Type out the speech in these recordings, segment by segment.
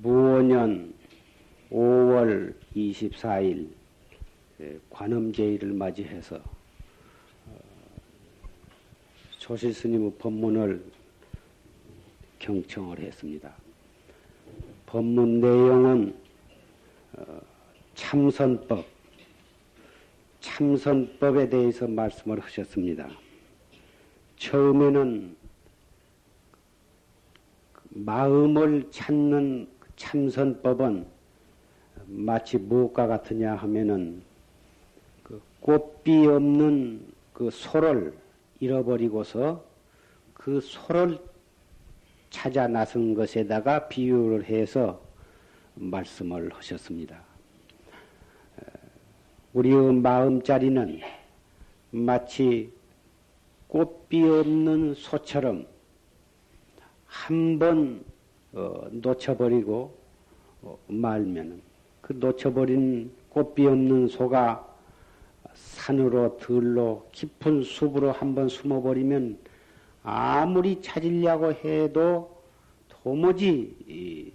무오년 5월 24일 관음제의를 맞이해서 어, 조실 스님의 법문을 경청을 했습니다. 법문 내용은 어, 참선법, 참선법에 대해서 말씀을 하셨습니다. 처음에는 마음을 찾는 참선법은 마치 무엇과 같으냐 하면은 그 꽃비 없는 그 소를 잃어버리고서 그 소를 찾아 나선 것에다가 비유를 해서 말씀을 하셨습니다. 우리의 마음자리는 마치 꽃비 없는 소처럼 한번 어, 놓쳐버리고 어, 말면은 그 놓쳐버린 꽃비 없는 소가 산으로 들로 깊은 숲으로 한번 숨어버리면 아무리 찾으려고 해도 도무지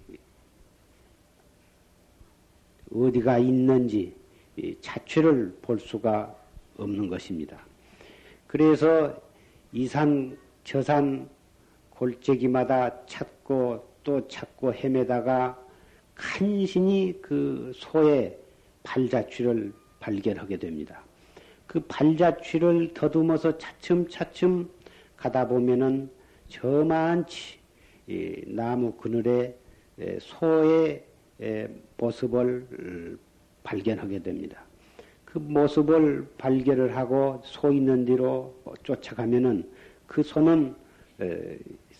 어디가 있는지 자취를 볼 수가 없는 것입니다. 그래서 이산 저산 골짜기마다 찾고 또 찾고 헤매다가 간신히 그 소의 발자취를 발견하게 됩니다. 그 발자취를 더듬어서 차츰차츰 가다 보면은 저만치 나무 그늘에 소의 모습을 발견하게 됩니다. 그 모습을 발견을 하고 소 있는 뒤로 쫓아가면은 그 소는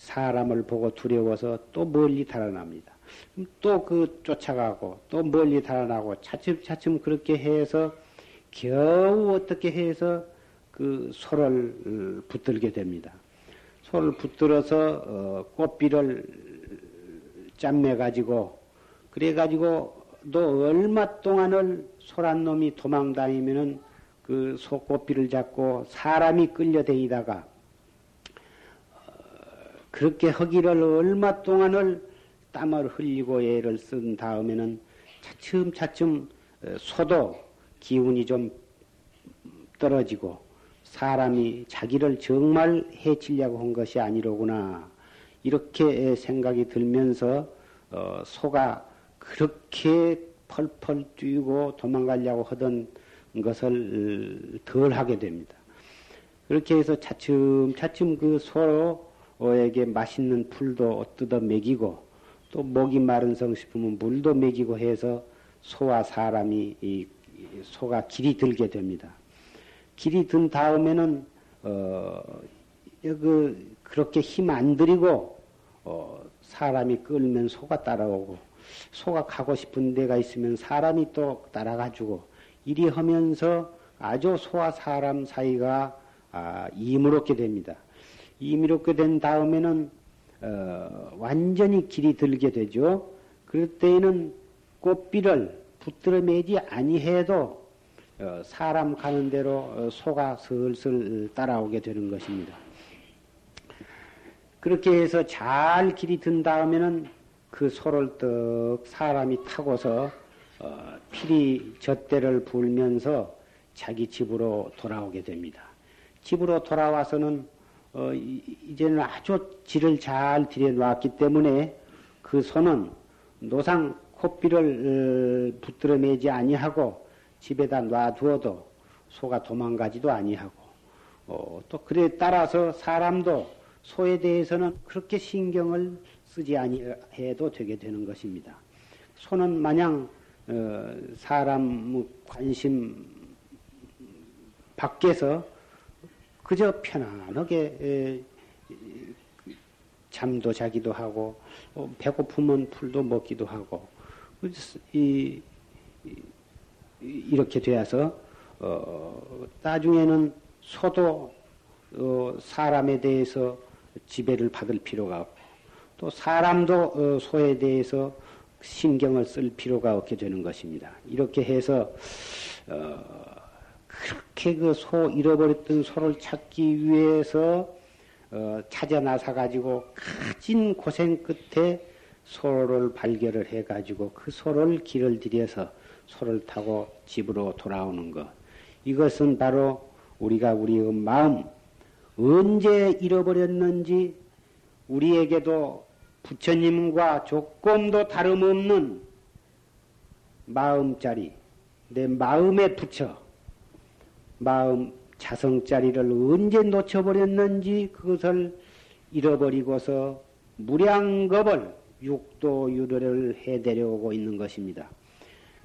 사람을 보고 두려워서 또 멀리 달아납니다. 또 그 쫓아가고 또 멀리 달아나고 차츰차츰 그렇게 해서 겨우 어떻게 해서 그 소를 붙들게 됩니다. 소를 붙들어서 어, 꽃비를 짬매 가지고 그래 가지고 너 얼마 동안을 소란 놈이 도망 다니면은 그 소꽃비를 잡고 사람이 끌려 다니다가 어, 그렇게 허기를 얼마 동안을 땀을 흘리고 애를 쓴 다음에는 차츰차츰 어, 소도 기운이 좀 떨어지고 사람이 자기를 정말 해치려고 한 것이 아니로구나 이렇게 생각이 들면서 어, 소가 그렇게 펄펄 뛰고 도망가려고 하던 것을 덜 하게 됩니다. 그렇게 해서 차츰차츰 그 소로 에게 맛있는 풀도 뜯어 먹이고 또 목이 마른 성 싶으면 물도 먹이고 해서 소와 사람이 이 소가 길이 들게 됩니다. 길이 든 다음에는 어, 그 그렇게 힘 안 들이고 어, 사람이 끌면 소가 따라오고 소가 가고 싶은 데가 있으면 사람이 또 따라가지고 이리 하면서 아주 소와 사람 사이가 아, 이무롭게 됩니다. 이무롭게 된 다음에는 어, 완전히 길이 들게 되죠. 그럴 때에는 꽃비를 붙들어 매지 아니해도 어, 사람 가는 대로 어, 소가 슬슬 따라오게 되는 것입니다. 그렇게 해서 잘 길이 든 다음에는 그 소를 떡 사람이 타고서 어, 피리 젖대를 불면서 자기 집으로 돌아오게 됩니다. 집으로 돌아와서는 어, 이제는 아주 질을 잘 들여놨기 때문에 그 소는 노상 코피를 어, 붙들어 매지 아니하고 집에다 놔두어도 소가 도망가지도 아니하고 어, 또 그래 따라서 사람도 소에 대해서는 그렇게 신경을 쓰지 아니해도 되게 되는 것입니다. 소는 마냥 어, 사람 관심 밖에서 그저 편안하게 에, 잠도 자기도 하고 어, 배고프면 풀도 먹기도 하고 이, 이렇게 되어서 어, 나중에는 소도 어, 사람에 대해서 지배를 받을 필요가 없고 또 사람도 어, 소에 대해서 신경을 쓸 필요가 없게 되는 것입니다. 이렇게 해서 어, 그렇게 그 소 잃어버렸던 소를 찾기 위해서 어, 찾아 나서 가지고 가진 고생 끝에 소를 발견을 해 가지고 그 소를 길을 들여서 소를 타고 집으로 돌아오는 것. 이것은 바로 우리가 우리의 마음 언제 잃어버렸는지 우리에게도 부처님과 조금도 다름없는 마음자리, 내 마음에 붙여 마음 자성자리를 언제 놓쳐버렸는지 그것을 잃어버리고서 무량겁을 육도유도를 해내려오고 있는 것입니다.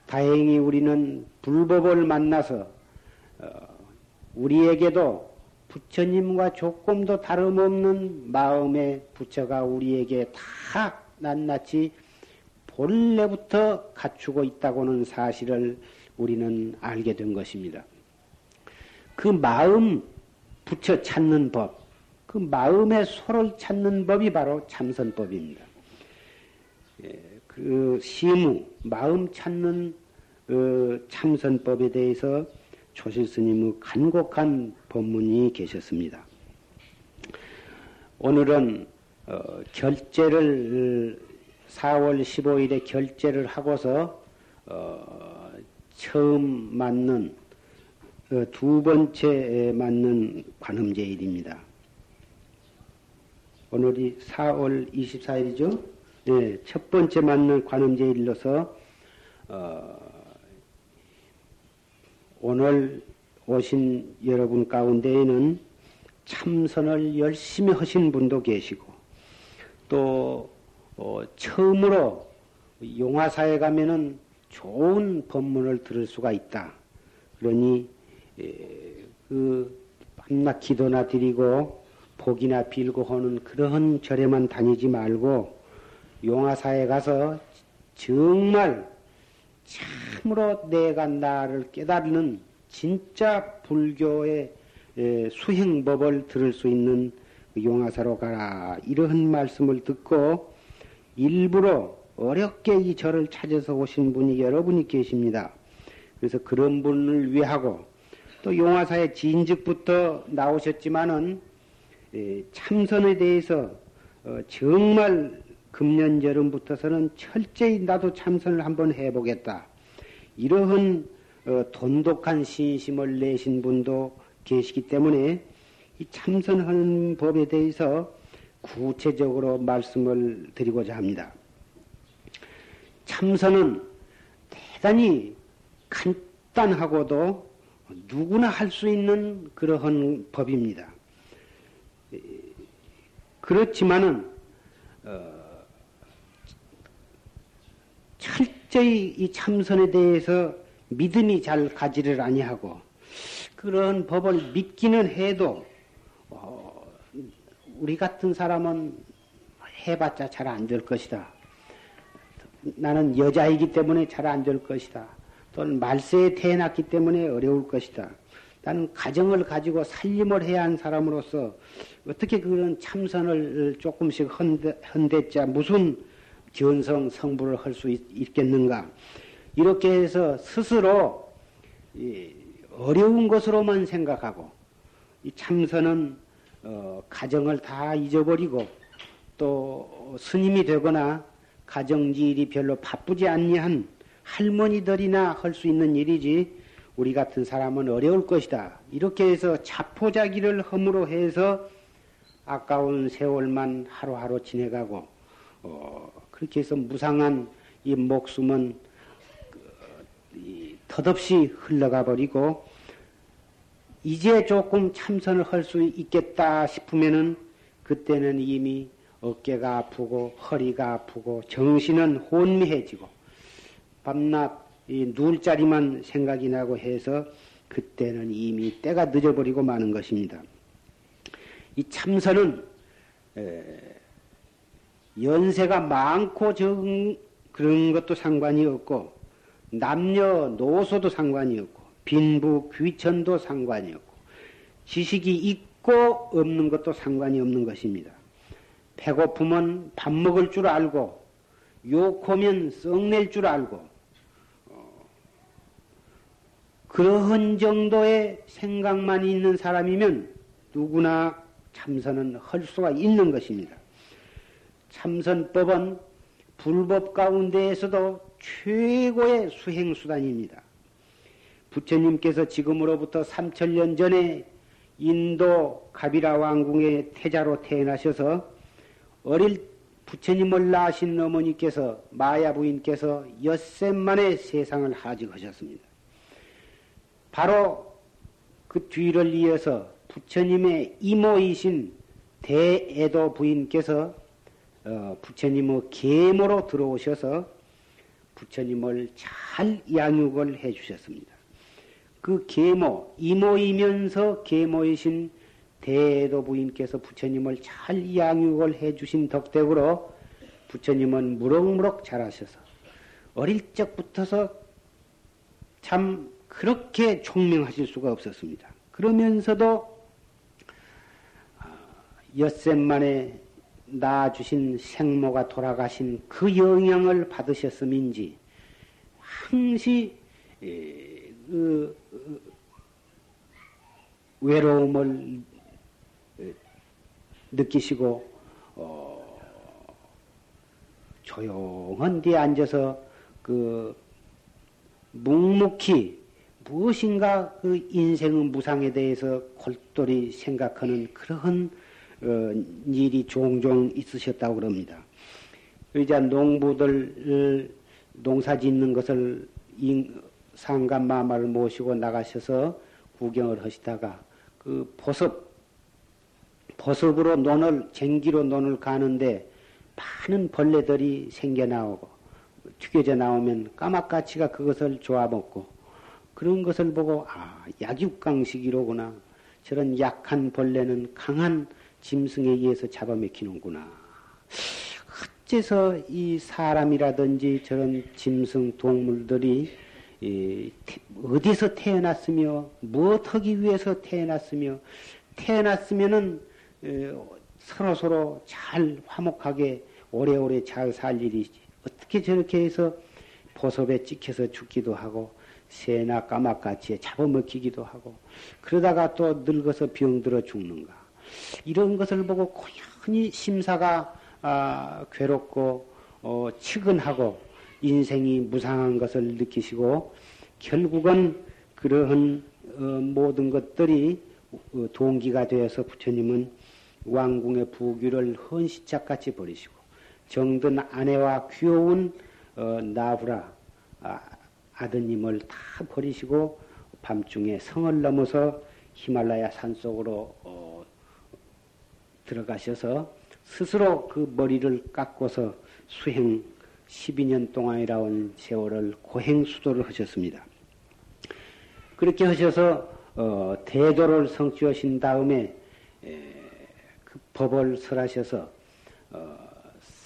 다행히 우리는 불법을 만나서 어, 우리에게도 부처님과 조금도 다름없는 마음의 부처가 우리에게 다 낱낱이 본래부터 갖추고 있다고는 사실을 우리는 알게 된 것입니다. 그 마음 부처 찾는 법, 그 마음의 소를 찾는 법이 바로 참선법입니다. 예, 그 시무, 마음 찾는 어, 참선법에 대해서 조실 스님의 간곡한 법문이 계셨습니다. 오늘은 어, 결제를 4월 15일에 결제를 하고서 어, 처음 맞는 어, 두 번째 맞는 관음제일입니다. 오늘이 4월 24일이죠. 네, 첫 번째 맞는 관음제일로서 어, 오늘 오신 여러분 가운데에는 참선을 열심히 하신 분도 계시고 또 어, 처음으로 용화사에 가면은 좋은 법문을 들을 수가 있다. 그러니 에, 그 밤낮 기도나 드리고 복이나 빌고 하는 그런 절에만 다니지 말고 용화사에 가서 정말 참으로 내가 나를 깨달는 진짜 불교의 수행법을 들을 수 있는 그 용화사로 가라. 이러한 말씀을 듣고 일부러 어렵게 이 절을 찾아서 오신 분이 여러분이 계십니다. 그래서 그런 분을 위하고 또 용화사의 진즉부터 나오셨지만은 참선에 대해서 어, 정말 금년 여름부터서는 철저히 나도 참선을 한번 해보겠다. 이러한 어, 돈독한 신심을 내신 분도 계시기 때문에 이 참선하는 법에 대해서 구체적으로 말씀을 드리고자 합니다. 참선은 대단히 간단하고도 누구나 할 수 있는 그러한 법입니다. 그렇지만은 어, 철저히 이 참선에 대해서 믿음이 잘 가지를 아니하고 그런 법을 믿기는 해도 어, 우리 같은 사람은 해봤자 잘 안 될 것이다. 나는 여자이기 때문에 잘 안 될 것이다. 또는 말세에 태어났기 때문에 어려울 것이다. 나는 가정을 가지고 살림을 해야 하는 사람으로서 어떻게 그런 참선을 조금씩 헌댔자 무슨 견성 성불을 할수 있겠는가? 이렇게 해서 스스로 어려운 것으로만 생각하고 이 참선은 어, 가정을 다 잊어버리고 또 스님이 되거나 가정지일이 별로 바쁘지 않니 한 할머니들이나 할 수 있는 일이지 우리 같은 사람은 어려울 것이다. 이렇게 해서 자포자기를 허물어 해서 아까운 세월만 하루하루 지내가고 어, 그렇게 해서 무상한 이 목숨은 덧없이 흘러가 버리고 이제 조금 참선을 할 수 있겠다 싶으면은 그때는 이미 어깨가 아프고 허리가 아프고 정신은 혼미해지고 밤낮 누울 자리만 생각이 나고 해서 그때는 이미 때가 늦어버리고 마는 것입니다. 이 참선은 연세가 많고 적은 그런 것도 상관이 없고 남녀 노소도 상관이 없고 빈부 귀천도 상관이 없고 지식이 있고 없는 것도 상관이 없는 것입니다. 배고프면 밥 먹을 줄 알고 욕하면 썩낼 줄 알고 어, 그러한 정도의 생각만 있는 사람이면 누구나 참선은 할 수가 있는 것입니다. 참선법은 불법 가운데에서도 최고의 수행수단입니다. 부처님께서 지금으로부터 3천년 전에 인도 가비라 왕궁의 태자로 태어나셔서 어릴 부처님을 낳으신 어머니께서 마야 부인께서 엿새 만에 세상을 하직하셨습니다. 바로 그 뒤를 이어서 부처님의 이모이신 대애도 부인께서 어, 부처님의 계모로 들어오셔서 부처님을 잘 양육을 해 주셨습니다. 그 계모, 이모이면서 계모이신 대도 부인께서 부처님을 잘 양육을 해 주신 덕택으로 부처님은 무럭무럭 자라셔서 어릴 적부터서 참 그렇게 총명하실 수가 없었습니다. 그러면서도 아, 엿새 만에 낳아주신 생모가 돌아가신 그 영향을 받으셨음인지 항시 그 외로움을 느끼시고 어, 조용한 데 앉아서 그 묵묵히 무엇인가 그 인생의 무상에 대해서 골똘히 생각하는 그런 어, 일이 종종 있으셨다고 그럽니다. 이제 농부들 농사 짓는 것을 상간 마마를 모시고 나가셔서 구경을 하시다가 그 보섭 보섭으로 논을 쟁기로 논을 가는데 많은 벌레들이 생겨 나오고 튀겨져 나오면 까마까치가 그것을 좋아 먹고 그런 것을 보고 아 약육강식이로구나 저런 약한 벌레는 강한 짐승에 의해서 잡아먹히는구나. 어째서 이 사람이라든지 저런 짐승 동물들이 어디서 태어났으며 무엇 하기 위해서 태어났으며 태어났으면은 서로 서로 잘 화목하게 오래오래 잘 살 일이지 어떻게 저렇게 해서 보섭에 찍혀서 죽기도 하고 새나 까마까지에 잡아먹히기도 하고 그러다가 또 늙어서 병들어 죽는가. 이런 것을 보고 고연히 심사가 아, 괴롭고 어, 치근하고 인생이 무상한 것을 느끼시고 결국은 그러한 어, 모든 것들이 어, 동기가 되어서 부처님은 왕궁의 부귀를 헌시짝같이 버리시고 정든 아내와 귀여운 어, 나후라 아, 아드님을 다 버리시고 밤중에 성을 넘어서 히말라야 산 속으로 어, 들어가셔서 스스로 그 머리를 깎고서 수행 12년 동안이라온 세월을 고행 수도를 하셨습니다. 그렇게 하셔서 어, 대도를 성취하신 다음에 에, 그 법을 설하셔서 어,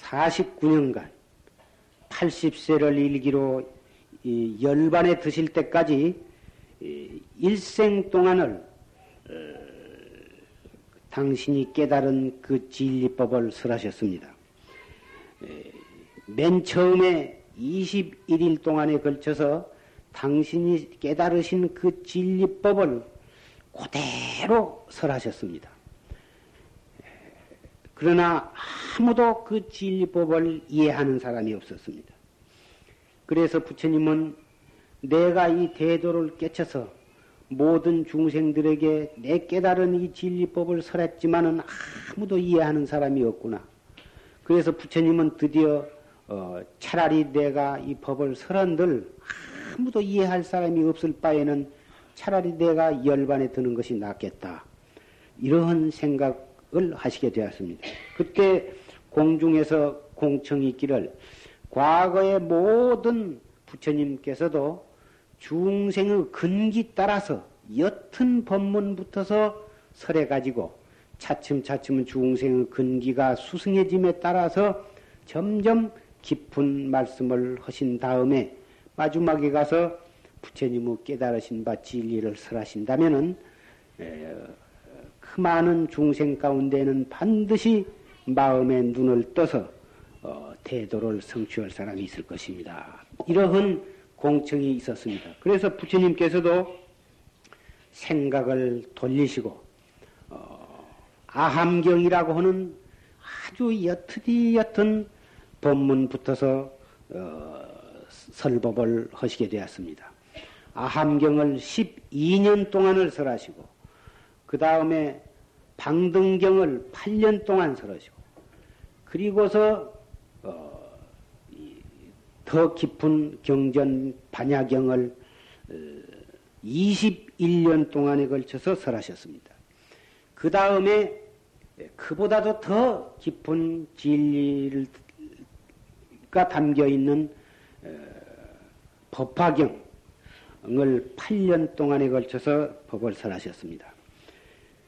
49년간 80세를 일기로 이 열반에 드실 때까지 이, 일생 동안을 어, 당신이 깨달은 그 진리법을 설하셨습니다. 에, 맨 처음에 21일 동안에 걸쳐서 당신이 깨달으신 그 진리법을 그대로 설하셨습니다. 그러나 아무도 그 진리법을 이해하는 사람이 없었습니다. 그래서 부처님은 내가 이 대도를 깨쳐서 모든 중생들에게 내 깨달은 이 진리법을 설했지만은 아무도 이해하는 사람이 없구나. 그래서 부처님은 드디어 어, 차라리 내가 이 법을 설한들 아무도 이해할 사람이 없을 바에는 차라리 내가 열반에 드는 것이 낫겠다. 이런 생각을 하시게 되었습니다. 그때 공중에서 공청이 있기를 과거의 모든 부처님께서도 중생의 근기 따라서 옅은 법문부터서 설해 가지고 차츰차츰 중생의 근기가 수승해짐에 따라서 점점 깊은 말씀을 하신 다음에 마지막에 가서 부처님의 깨달으신 바 진리를 설하신다면은 그 많은 중생 가운데는 반드시 마음의 눈을 떠서 어, 대도를 성취할 사람이 있을 것입니다. 이러한 공청이 있었습니다. 그래서 부처님께서도 생각을 돌리시고 어, 아함경이라고 하는 아주 옅디 옅은 법문 붙어서 어, 설법을 하시게 되었습니다. 아함경을 12년 동안을 설하시고 그 다음에 방등경을 8년 동안 설하시고 그리고서 어, 더 깊은 경전 반야경을 21년 어, 동안에 걸쳐서 설하셨습니다. 그 다음에 그보다도 더 깊은 진리가 담겨 있는 어, 법화경을 8년 동안에 걸쳐서 법을 설하셨습니다.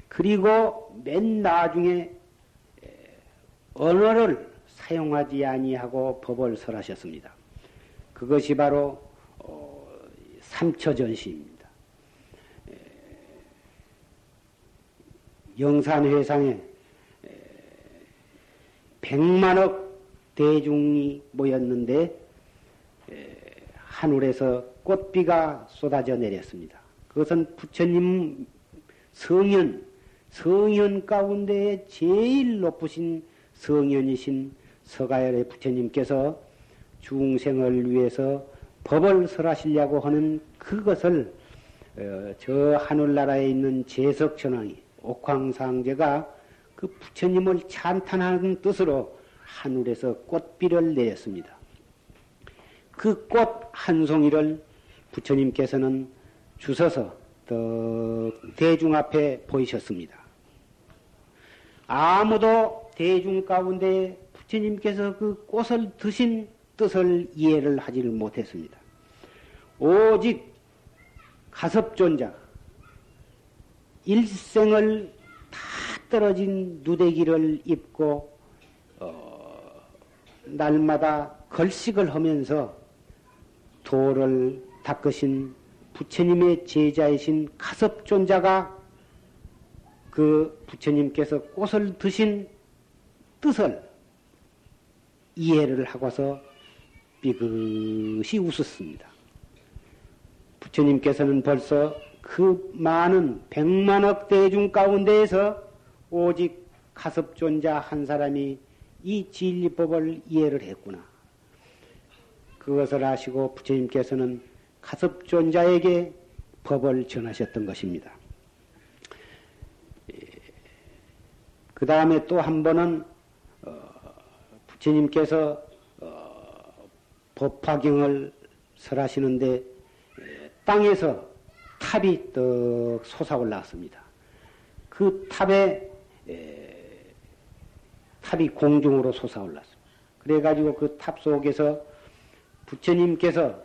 그리고 맨 나중에 언어를 사용하지 아니하고 법을 설하셨습니다. 그것이 바로 어, 삼처전시입니다. 영산회상에 백만억 대중이 모였는데 하늘에서 꽃비가 쏟아져 내렸습니다. 그것은 부처님 성현, 성현 가운데 제일 높으신 성현이신 서가열의 부처님께서 중생을 위해서 법을 설하시려고 하는 그것을 어, 저 하늘나라에 있는 제석천왕이 옥황상제가 그 부처님을 찬탄하는 뜻으로 하늘에서 꽃비를 내었습니다. 그 꽃 한 송이를 부처님께서는 주셔서 대중 앞에 보이셨습니다. 아무도 대중 가운데 부처님께서 그 꽃을 드신 뜻을 이해를 하지를 못했습니다. 오직 가섭존자, 일생을 다 떨어진 누대기를 입고 어, 날마다 걸식을 하면서 도를 닦으신 부처님의 제자이신 가섭존자가 그 부처님께서 꽃을 드신 뜻을 이해를 하고서 삐긋이 웃었습니다. 부처님께서는 벌써 그 많은 백만억 대중 가운데에서 오직 가섭존자 한 사람이 이 진리법을 이해를 했구나. 그것을 아시고 부처님께서는 가섭존자에게 법을 전하셨던 것입니다. 예. 그 다음에 또 한 번은 어, 부처님께서 어, 법화경을 설하시는데 예, 땅에서 탑이 떡 솟아올랐습니다. 그 탑에 예, 탑이 공중으로 솟아 올랐습니다. 그래가지고 그 탑 속에서 부처님께서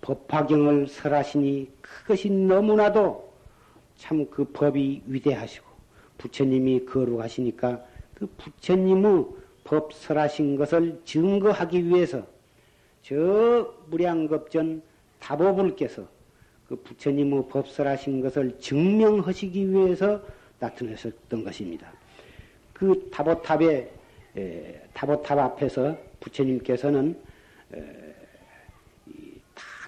법화경을 설하시니 그것이 너무나도 참 그 법이 위대하시고 부처님이 거룩하시니까 그 부처님의 법 설하신 것을 증거하기 위해서 저 무량겁전 다보불께서 그 부처님의 법 설하신 것을 증명하시기 위해서 나타내셨던 것입니다. 그 타보탑에 타보탑 앞에서 부처님께서는 에,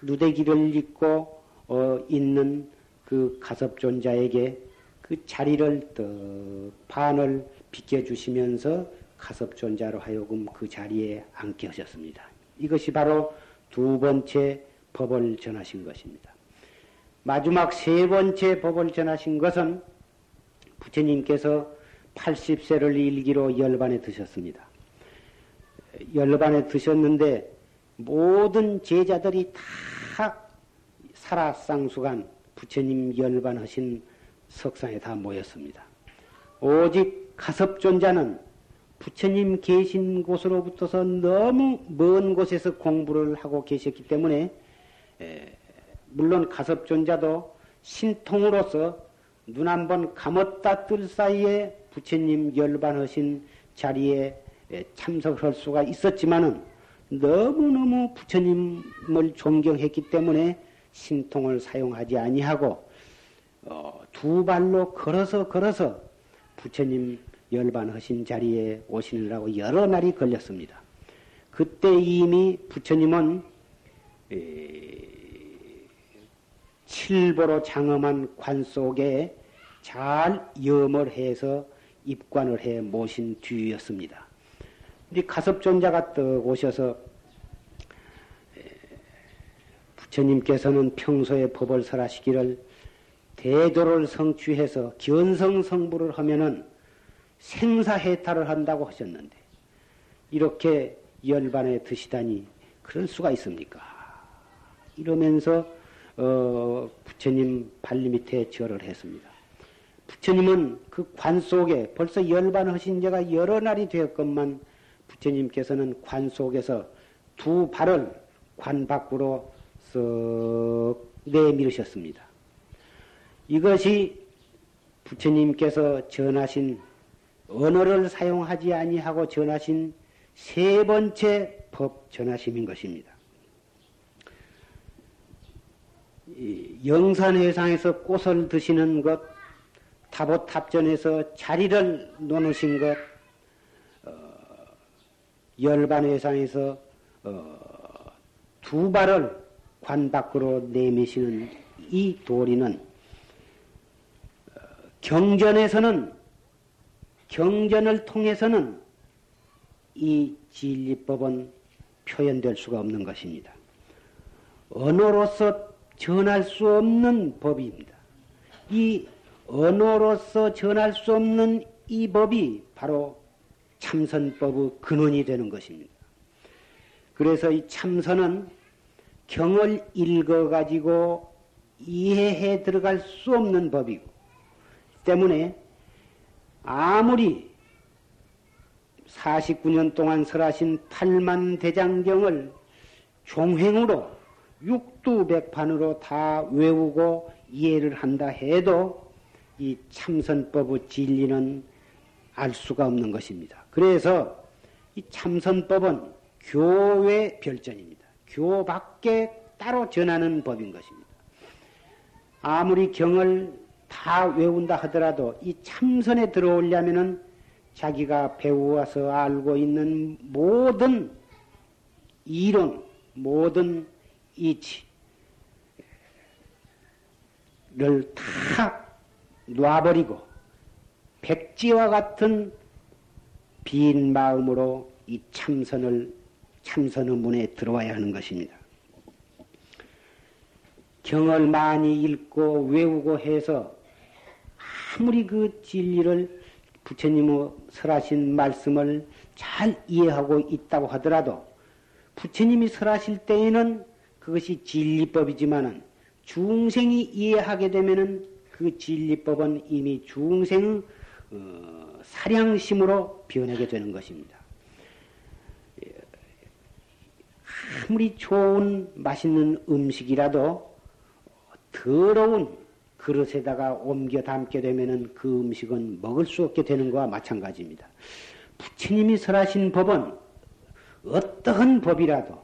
누대기를 입고 어, 있는 그 가섭존자에게 그 자리를 떡 반을 비켜주시면서 가섭존자로 하여금 그 자리에 앉게 하셨습니다. 이것이 바로 두 번째 법을 전하신 것입니다. 마지막 세 번째 법을 전하신 것은 부처님께서 80세를 일기로 열반에 드셨습니다. 열반에 드셨는데 모든 제자들이 다 살아쌍수간 부처님 열반하신 석상에 다 모였습니다. 오직 가섭존자는 부처님 계신 곳으로부터서 너무 먼 곳에서 공부를 하고 계셨기 때문에 에, 물론 가섭존자도 신통으로서 눈 한번 감았다 뜰 사이에 부처님 열반하신 자리에 참석할 수가 있었지만은 너무너무 부처님을 존경했기 때문에 신통을 사용하지 아니하고 어, 두 발로 걸어서 걸어서 부처님 열반하신 자리에 오시느라고 여러 날이 걸렸습니다. 그때 이미 부처님은 에, 칠보로 장엄한 관 속에 잘 염을 해서 입관을 해 모신 뒤였습니다. 우리 가섭존자가 떡 오셔서 부처님께서는 평소에 법을 설하시기를 대도를 성취해서 견성성부를 하면은 생사해탈을 한다고 하셨는데 이렇게 열반에 드시다니 그럴 수가 있습니까? 이러면서 어, 부처님 발리 밑에 절을 했습니다. 부처님은 그 관 속에 벌써 열반하신 지가 여러 날이 되었건만 부처님께서는 관 속에서 두 발을 관 밖으로 쓱 내밀으셨습니다. 이것이 부처님께서 전하신 언어를 사용하지 아니하고 전하신 세 번째 법 전하심인 것입니다. 영산회상에서 꽃을 드시는 것, 타보탑전에서 자리를 놓으신 것, 어, 열반회상에서 어, 두 발을 관 밖으로 내미시는 이 도리는 어, 경전에서는 경전을 통해서는 이 진리법은 표현될 수가 없는 것입니다. 언어로서 전할 수 없는 법입니다. 이 언어로서 전할 수 없는 이 법이 바로 참선법의 근원이 되는 것입니다. 그래서 이 참선은 경을 읽어가지고 이해해 들어갈 수 없는 법이고, 때문에 아무리 49년 동안 설하신 8만 대장경을 종횡으로 육두백판으로 다 외우고 이해를 한다 해도 이 참선법의 진리는 알 수가 없는 것입니다. 그래서 이 참선법은 교회 별전입니다. 교 밖에 따로 전하는 법인 것입니다. 아무리 경을 다 외운다 하더라도 이 참선에 들어오려면은 자기가 배워서 알고 있는 모든 이론, 모든 이치를 다 놔버리고 백지와 같은 빈 마음으로 이 참선을 참선의 문에 들어와야 하는 것입니다. 경을 많이 읽고 외우고 해서 아무리 그 진리를 부처님의 설하신 말씀을 잘 이해하고 있다고 하더라도 부처님이 설하실 때에는 그것이 진리법이지만은 중생이 이해하게 되면은 그 진리법은 이미 중생 어, 사량심으로 변하게 되는 것입니다. 아무리 좋은 맛있는 음식이라도 더러운 그릇에다가 옮겨 담게 되면은 그 음식은 먹을 수 없게 되는 것과 마찬가지입니다. 부처님이 설하신 법은 어떠한 법이라도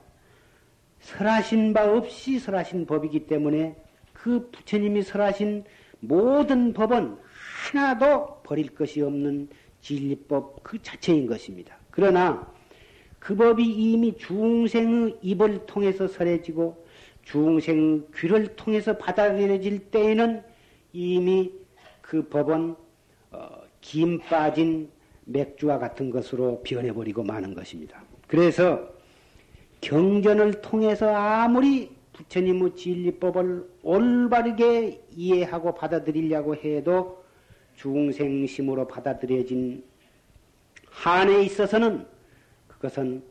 설하신 바 없이 설하신 법이기 때문에 그 부처님이 설하신 모든 법은 하나도 버릴 것이 없는 진리법 그 자체인 것입니다. 그러나 그 법이 이미 중생의 입을 통해서 설해지고 중생 귀를 통해서 받아들여질 때에는 이미 그 법은 어, 김 빠진 맥주와 같은 것으로 변해버리고 마는 것입니다. 그래서 경전을 통해서 아무리 부처님의 진리법을 올바르게 이해하고 받아들이려고 해도 중생심으로 받아들여진 한에 있어서는 그것은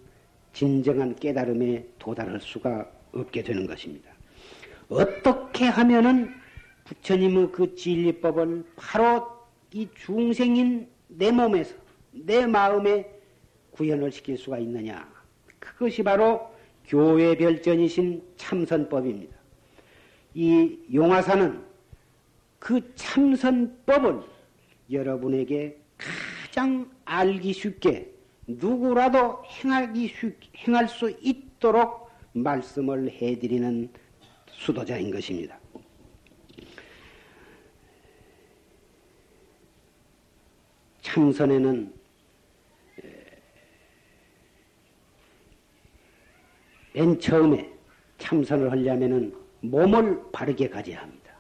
진정한 깨달음에 도달할 수가 없게 되는 것입니다. 어떻게 하면은 부처님의 그 진리법을 바로 이 중생인 내 몸에서 내 마음에 구현을 시킬 수가 있느냐? 그것이 바로 교회 별전이신 참선법입니다. 이 용화사는 그 참선법을 여러분에게 가장 알기 쉽게 누구라도 행하기 쉽, 행할 수 있도록 말씀을 해드리는 수도자인 것입니다. 참선에는 맨 처음에 참선을 하려면은 몸을 바르게 가져야 합니다.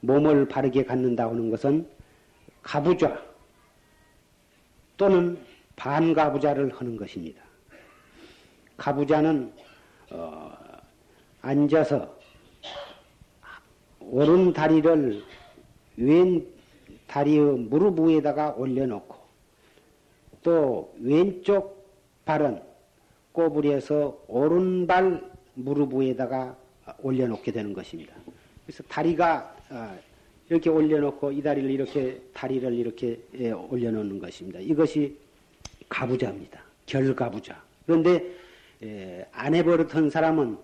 몸을 바르게 갖는다 하는 것은 가부좌 또는 반가부자를 하는 것입니다. 가부자는 어, 앉아서 오른 다리를 왼 다리의 무릎 위에다가 올려놓고 또 왼쪽 발은 꼬부리에서 오른발 무릎 위에다가 올려놓게 되는 것입니다. 그래서 다리가 아, 이렇게 올려놓고 이 다리를 이렇게 다리를 이렇게 예, 올려놓는 것입니다. 이것이 가부자입니다. 결가부자. 그런데 예, 안 해버릇한 사람은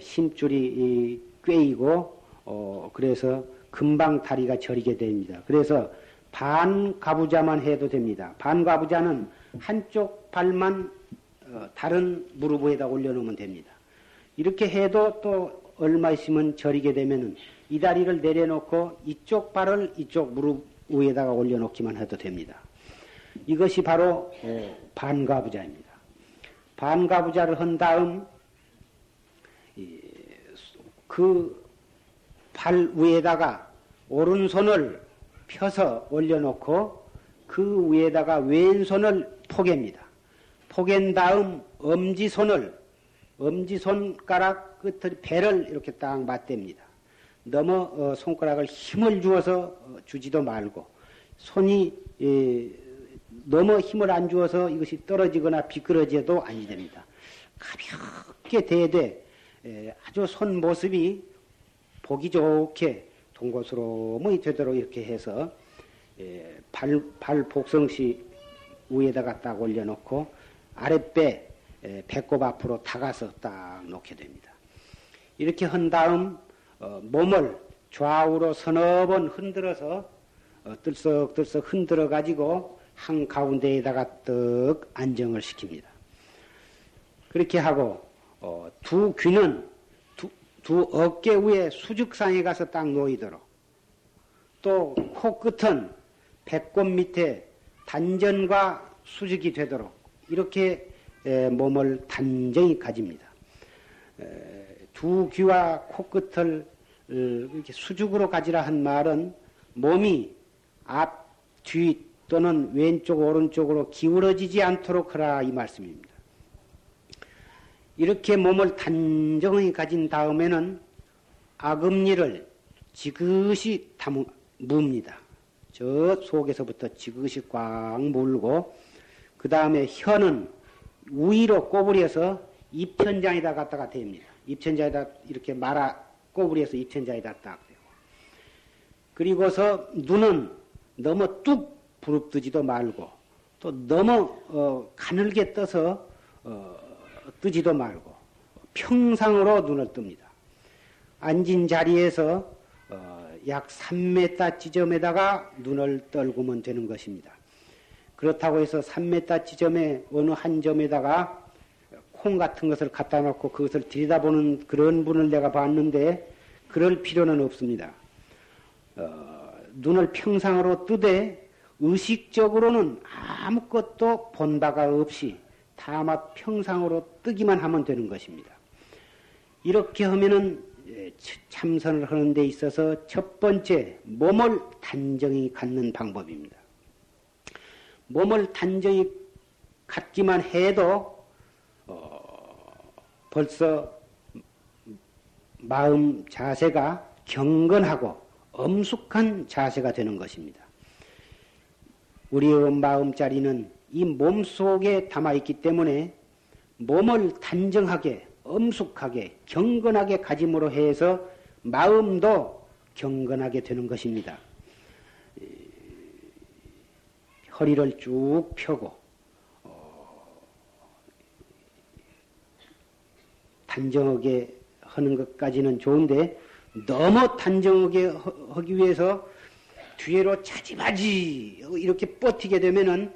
심줄이 꿰이고 어, 그래서 금방 다리가 저리게 됩니다. 그래서 반 가부자만 해도 됩니다. 반 가부자는 한쪽 발만 어, 다른 무릎 위에다 올려놓으면 됩니다. 이렇게 해도 또 얼마 있으면 저리게 되면은 이 다리를 내려놓고 이쪽 발을 이쪽 무릎 위에다가 올려놓기만 해도 됩니다. 이것이 바로 어, 반가부자입니다. 반가부자를 한 다음 그 발 위에다가 오른손을 펴서 올려놓고 그 위에다가 왼손을 포갭니다. 포갠 다음 엄지손을 엄지손가락 끝을 배를 이렇게 딱 맞댑니다. 너무 어, 손가락을 힘을 주어서 어, 주지도 말고 손이 예, 너무 힘을 안 주어서 이것이 떨어지거나 비끄러져도 아니 됩니다. 가볍게 대되 예, 아주 손 모습이 보기 좋게 동고스러움이 되도록 이렇게 해서 예, 발, 발 복성시 위에다가 딱 올려놓고 아랫배 예, 배꼽 앞으로 다가서 딱 놓게 됩니다. 이렇게 한 다음 어, 몸을 좌우로 서너 번 흔들어서 어, 들썩들썩 흔들어 가지고 한 가운데에다가 떡 안정을 시킵니다. 그렇게 하고 어, 두 귀는 두, 두 어깨 위에 수직상에 가서 딱 놓이도록 또 코끝은 배꼽 밑에 단전과 수직이 되도록 이렇게 에, 몸을 단정히 가집니다. 에, 두 귀와 코끝을 어, 이렇게 수직으로 가지라 한 말은 몸이 앞, 뒤 또는 왼쪽, 오른쪽으로 기울어지지 않도록 하라 이 말씀입니다. 이렇게 몸을 단정히 가진 다음에는 아금니를 지그시 담, 뭅니다. 저 속에서부터 지그시 꽉 물고 그 다음에 혀는 위로 꼬부려서 입천장에다 갖다가 댑니다. 입천장에다 이렇게 말아 꼬부려서 입천장에다 딱 대고 그리고서 눈은 너무 뚝 부릅뜨지도 말고 또 너무 어, 가늘게 떠서 어, 뜨지도 말고 평상으로 눈을 뜹니다. 앉은 자리에서 어, 약 3m 지점에다가 눈을 떨구면 되는 것입니다. 그렇다고 해서 3m 지점에 어느 한 점에다가 콩 같은 것을 갖다 놓고 그것을 들여다보는 그런 분을 내가 봤는데 그럴 필요는 없습니다. 어, 눈을 평상으로 뜨되 의식적으로는 아무것도 본 바가 없이 다마 평상으로 뜨기만 하면 되는 것입니다. 이렇게 하면은 예, 참선을 하는 데 있어서 첫 번째 몸을 단정히 갖는 방법입니다. 몸을 단정히 갖기만 해도 어, 벌써 마음 자세가 경건하고 엄숙한 자세가 되는 것입니다. 우리의 마음자리는 이 몸 속에 담아 있기 때문에 몸을 단정하게, 엄숙하게, 경건하게 가짐으로 해서 마음도 경건하게 되는 것입니다. 허리를 쭉 펴고 어, 단정하게 하는 것까지는 좋은데 너무 단정하게 하기 위해서 뒤로 차지마지 이렇게 버티게 되면은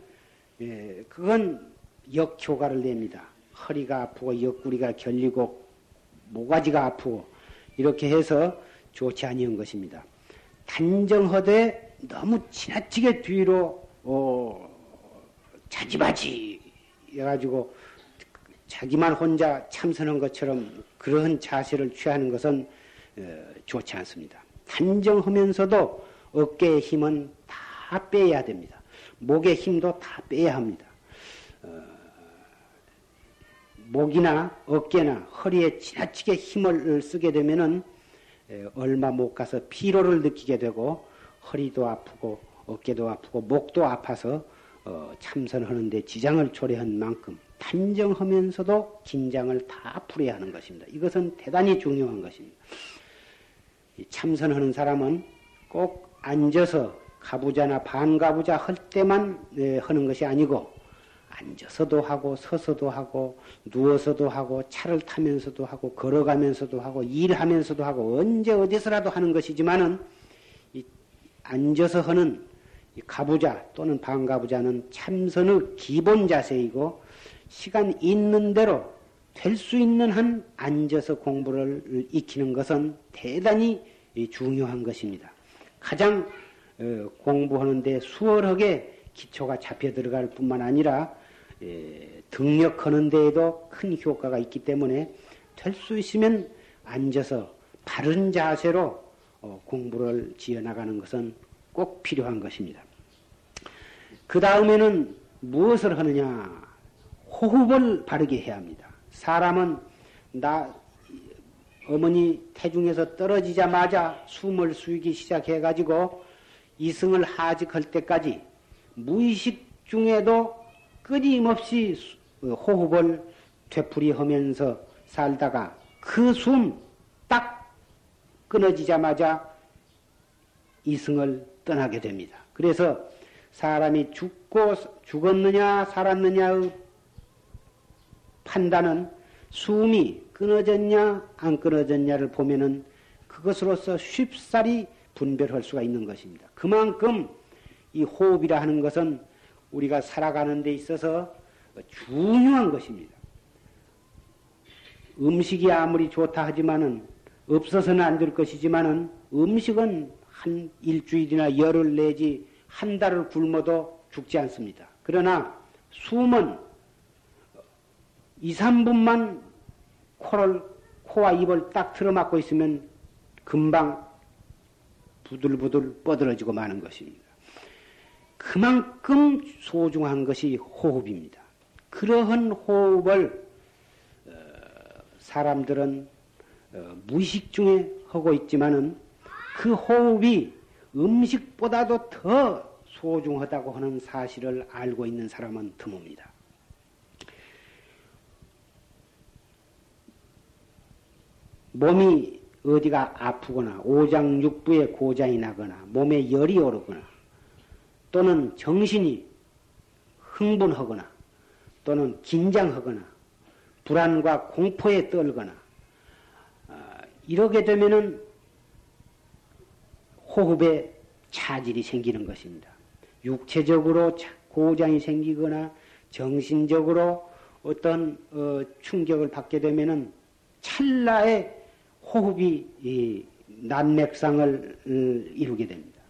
예, 그건 역효과를 냅니다. 허리가 아프고 옆구리가 결리고 모가지가 아프고 이렇게 해서 좋지 아니한 것입니다. 단정하되 너무 지나치게 뒤로 어, 자지마지 해가지고 자기만 혼자 참선한 것처럼 그런 자세를 취하는 것은 어, 좋지 않습니다. 단정하면서도 어깨의 힘은 다 빼야 됩니다. 목의 힘도 다 빼야 합니다. 어, 목이나 어깨나 허리에 지나치게 힘을 쓰게 되면은 얼마 못 가서 피로를 느끼게 되고 허리도 아프고 어깨도 아프고 목도 아파서 어, 참선하는데 지장을 초래한 만큼 단정하면서도 긴장을 다 풀어야 하는 것입니다. 이것은 대단히 중요한 것입니다. 참선하는 사람은 꼭 앉아서 가부자나 반가부자 할 때만 네, 하는 것이 아니고 앉아서도 하고 서서도 하고 누워서도 하고 차를 타면서도 하고 걸어가면서도 하고 일하면서도 하고 언제 어디서라도 하는 것이지만은 앉아서 하는 가부자 또는 반가부자는 참선의 기본 자세이고 시간 있는 대로 될 수 있는 한 앉아서 공부를 익히는 것은 대단히 중요한 것입니다. 가장 어, 공부하는데 수월하게 기초가 잡혀 들어갈 뿐만 아니라 등력하는 데에도 큰 효과가 있기 때문에 될 수 있으면 앉아서 바른 자세로 어, 공부를 지어 나가는 것은 꼭 필요한 것입니다. 그 다음에는 무엇을 하느냐? 호흡을 바르게 해야 합니다. 사람은 나 어머니 태중에서 떨어지자마자 숨을 쉬기 시작해가지고 이승을 하직할 때까지 무의식 중에도 끊임없이 호흡을 되풀이하면서 살다가 그 숨 딱 끊어지자마자 이승을 떠나게 됩니다. 그래서 사람이 죽고 죽었느냐 살았느냐의 판단은 숨이 끊어졌냐 안 끊어졌냐를 보면은 그것으로서 쉽사리 분별할 수가 있는 것입니다. 그만큼 이 호흡이라 하는 것은 우리가 살아가는 데 있어서 중요한 것입니다. 음식이 아무리 좋다 하지만은 없어서는 안 될 것이지만은 음식은 한 일주일이나 열흘 내지 한 달을 굶어도 죽지 않습니다. 그러나 숨은 2, 3분만 코를, 코와 입을 딱 틀어막고 있으면 금방 부들부들 뻗어지고 마는 것입니다. 그만큼 소중한 것이 호흡입니다. 그러한 호흡을 어, 사람들은 어, 무의식 중에 하고 있지만은 그 호흡이 음식보다도 더 소중하다고 하는 사실을 알고 있는 사람은 드뭅니다. 몸이 어디가 아프거나 오장육부에 고장이 나거나 몸에 열이 오르거나 또는 정신이 흥분하거나 또는 긴장하거나 불안과 공포에 떨거나 아, 이러게 되면은 호흡에 차질이 생기는 것입니다. 육체적으로 고장이 생기거나 정신적으로 어떤 어, 충격을 받게 되면은 찰나에 호흡이 난맥상을 어, 이루게 됩니다.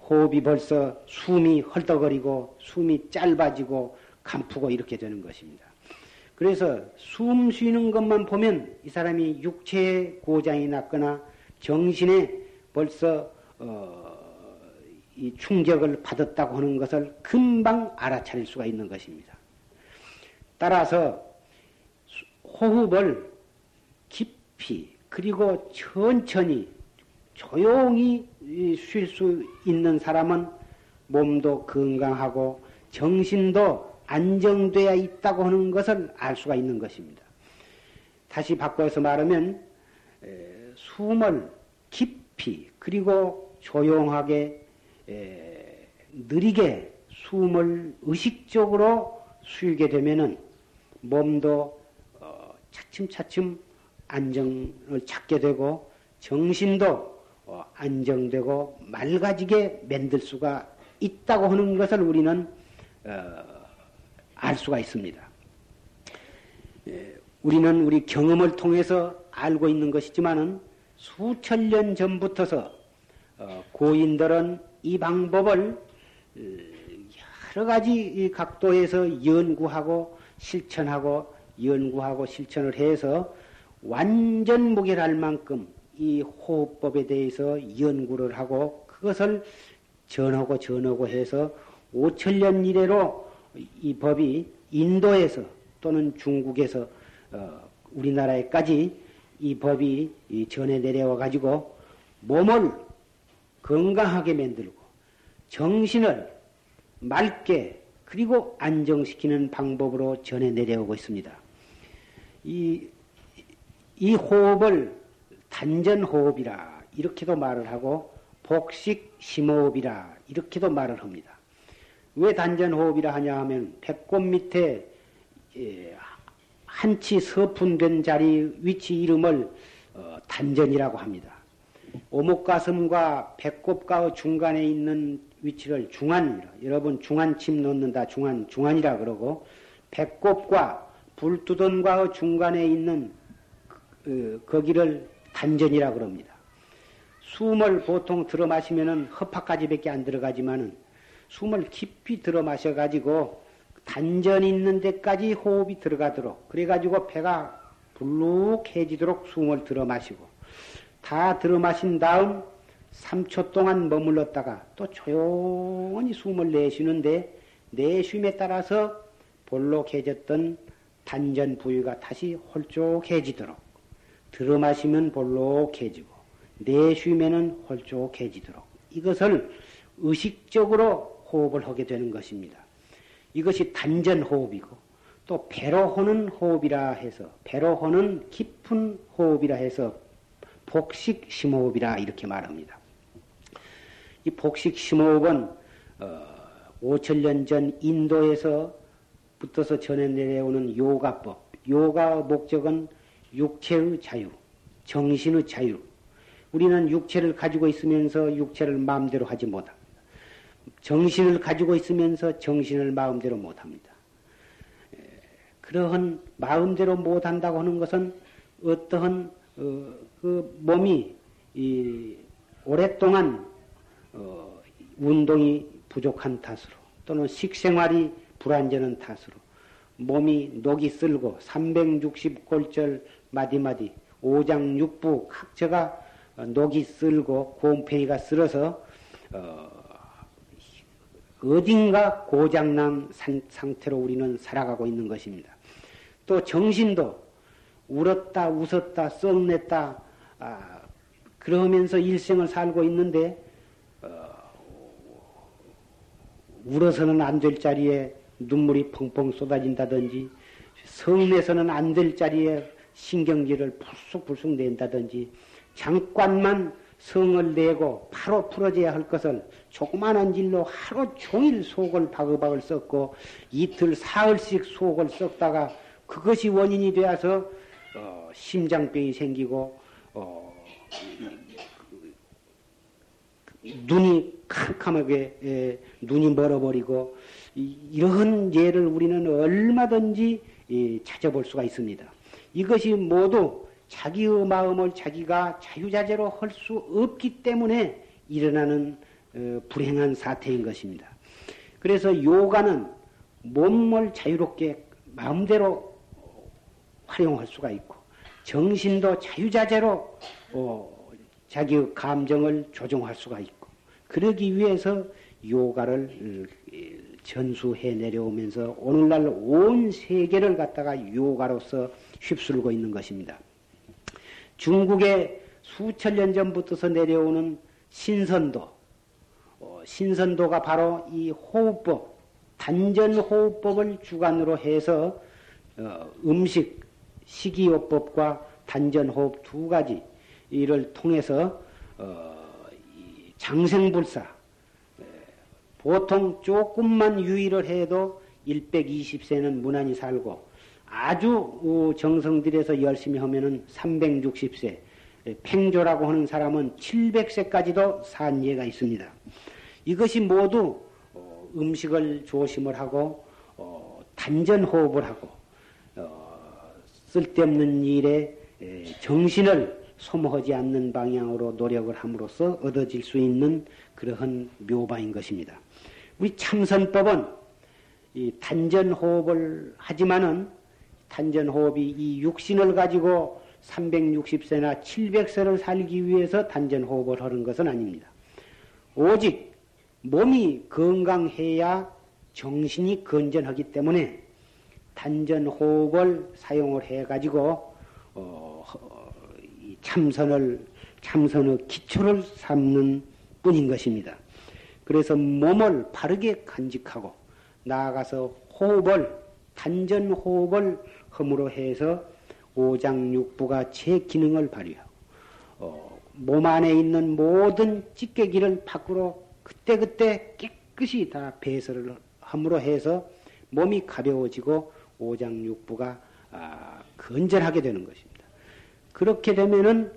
호흡이 벌써 숨이 헐떡거리고 숨이 짧아지고 감프고 이렇게 되는 것입니다. 그래서 숨 쉬는 것만 보면 이 사람이 육체에 고장이 났거나 정신에 벌써 어, 이 충격을 받았다고 하는 것을 금방 알아차릴 수가 있는 것입니다. 따라서 호흡을 깊이 그리고 천천히 조용히 쉴 수 있는 사람은 몸도 건강하고 정신도 안정되어 있다고 하는 것을 알 수가 있는 것입니다. 다시 바꿔서 말하면 숨을 깊이 그리고 조용하게 느리게 숨을 의식적으로 쉬게 되면은 몸도 어, 차츰차츰 안정을 찾게 되고 정신도 어, 안정되고 맑아지게 만들 수가 있다고 하는 것을 우리는 어, 알 수가 있습니다. 우리는 우리 경험을 통해서 알고 있는 것이지만은 수천 년 전부터서 고인들은 이 방법을 여러 가지 각도에서 연구하고 실천하고 연구하고 실천을 해서 완전 무결할 만큼 이 호흡법에 대해서 연구를 하고 그것을 전하고 전하고 해서 5천년 이래로 이 법이 인도에서 또는 중국에서 어, 우리나라에까지 이 법이 전해 내려와 가지고 몸을 건강하게 만들고 정신을 맑게 그리고 안정시키는 방법으로 전해 내려오고 있습니다. 이, 이 호흡을 단전호흡이라 이렇게도 말을 하고 복식 심호흡이라 이렇게도 말을 합니다. 왜 단전호흡이라 하냐 하면 배꼽 밑에 예, 한치 서푼된 자리 위치 이름을 어, 단전이라고 합니다. 오목가슴과 배꼽과 중간에 있는 위치를 중안, 여러분 중안 침 넣는다, 중안, 중안이라 그러고, 배꼽과 불두던과 중간에 있는 그, 거기를 단전이라 그럽니다. 숨을 보통 들어 마시면은 허파까지밖에 안 들어가지만은 숨을 깊이 들어 마셔 가지고 단전 있는 데까지 호흡이 들어가도록 그래 가지고 배가 불룩해지도록 숨을 들어 마시고 다 들어 마신 다음 3초 동안 머물렀다가 또 조용히 숨을 내쉬는데 내쉼에 따라서 볼록해졌던 단전 부위가 다시 홀쭉해지도록 들어 마시면 볼록해지고 내쉬면은 홀쭉해지도록 이것을 의식적으로 호흡을 하게 되는 것입니다. 이것이 단전 호흡이고 또 배로 하는 호흡이라 해서 배로 하는 깊은 호흡이라 해서 복식 심호흡이라 이렇게 말합니다. 이 복식 심호흡은 어, 5천년 전 인도에서 붙어서 전해 내려오는 요가법. 요가 목적은 육체의 자유, 정신의 자유. 우리는 육체를 가지고 있으면서 육체를 마음대로 하지 못합니다. 정신을 가지고 있으면서 정신을 마음대로 못합니다. 그러한 마음대로 못한다고 하는 것은 어떠한 어, 그 몸이 오랫동안 어, 운동이 부족한 탓으로 또는 식생활이 불안전한 탓으로 몸이 녹이 쓸고 360골절 마디마디 오장육부 각처가 녹이 쓸고 곰팡이가 쓸어서 어, 어딘가 고장난 상태로 우리는 살아가고 있는 것입니다. 또 정신도 울었다 웃었다 썩냈다 아, 그러면서 일생을 살고 있는데 울어서는 안 될 자리에 눈물이 펑펑 쏟아진다든지 성내서는 안 될 자리에 신경질을 불쑥불쑥 낸다든지 잠깐만 성을 내고 바로 풀어져야 할 것을 조그마한 질로 하루 종일 속을 바글바글 썩고 이틀 사흘씩 속을 썩다가 그것이 원인이 되어서 어, 심장병이 생기고 어, 눈이 캄캄하게 예, 눈이 멀어버리고 이러한 예를 우리는 얼마든지 예, 찾아볼 수가 있습니다. 이것이 모두 자기의 마음을 자기가 자유자재로 할 수 없기 때문에 일어나는 어, 불행한 사태인 것입니다. 그래서 요가는 몸을 자유롭게 마음대로 활용할 수가 있고 정신도 자유자재로 어, 자기의 감정을 조종할 수가 있고 그러기 위해서 요가를 전수해 내려오면서 오늘날 온 세계를 갖다가 요가로서 휩쓸고 있는 것입니다. 중국의 수천 년 전부터서 내려오는 신선도, 어, 신선도가 바로 이 호흡법, 단전 호흡법을 주관으로 해서 어, 음식, 식이요법과 단전 호흡 두 가지 이를 통해서 어, 장생불사. 보통 조금만 유의를 해도 120세는 무난히 살고 아주 정성들여서 열심히 하면은 360세, 팽조라고 하는 사람은 700세까지도 산 예가 있습니다. 이것이 모두 어, 음식을 조심을 하고 어, 단전 호흡을 하고 어, 쓸데없는 일에 정신을 소모하지 않는 방향으로 노력을 함으로써 얻어질 수 있는 그러한 묘방인 것입니다. 우리 참선법은 이 단전 호흡을 하지만은 단전호흡이 이 육신을 가지고 360세나 700세를 살기 위해서 단전호흡을 하는 것은 아닙니다. 오직 몸이 건강해야 정신이 건전하기 때문에 단전 호흡을 사용을 해가지고 어, 참선을 참선의 기초를 삼는 뿐인 것입니다. 그래서 몸을 바르게 간직하고 나아가서 호흡을 단전 호흡을 허물어 해서 오장육부가 제 기능을 발휘하고 어, 몸 안에 있는 모든 찌개기를 밖으로 그때그때 깨끗이 다 배설을 함으로 해서 몸이 가벼워지고 오장육부가 아, 건전하게 되는 것입니다. 그렇게 되면은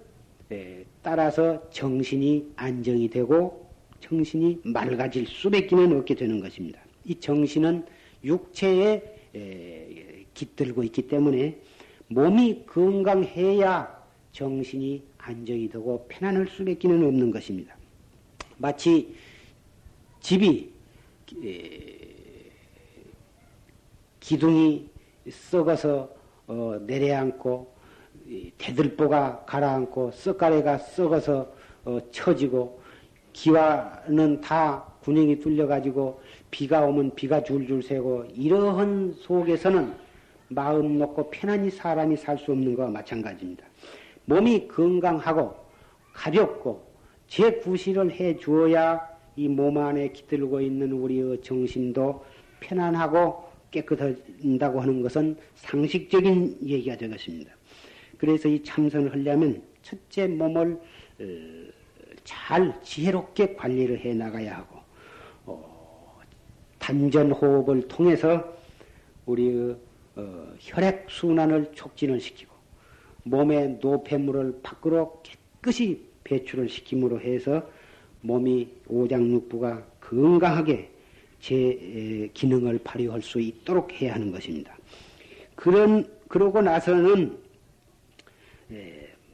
에, 따라서 정신이 안정이 되고 정신이 맑아질 수밖에 없게 되는 것입니다. 이 정신은 육체에 에, 깃들고 있기 때문에 몸이 건강해야 정신이 안정이 되고 편안할 수밖에 없는 것입니다. 마치 집이 기둥이 썩어서 어, 내려앉고 대들보가 가라앉고 썩가래가 썩어서 어, 처지고 기와는 다 군형이 뚫려가지고 비가 오면 비가 줄줄 새고 이러한 속에서는 마음 놓고 편안히 사람이 살 수 없는 것과 마찬가지입니다. 몸이 건강하고 가볍고 재구실을 해 주어야 이 몸 안에 깃들고 있는 우리의 정신도 편안하고 깨끗해진다고 하는 것은 상식적인 얘기가 되겠습니다. 그래서 이 참선을 하려면 첫째 몸을 어, 잘 지혜롭게 관리를 해 나가야 하고 어, 단전 호흡을 통해서 우리 어, 혈액 순환을 촉진을 시키고 몸의 노폐물을 밖으로 깨끗이 배출을 시킴으로 해서 몸이 오장육부가 건강하게 제 기능을 발휘할 수 있도록 해야 하는 것입니다. 그런 그러고 나서는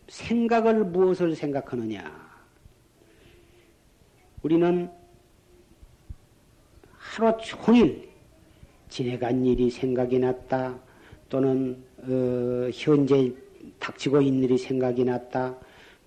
생각을 무엇을 생각하느냐? 우리는 하루 종일 지내간 일이 생각이 났다. 또는 어, 현재 닥치고 있는 일이 생각이 났다.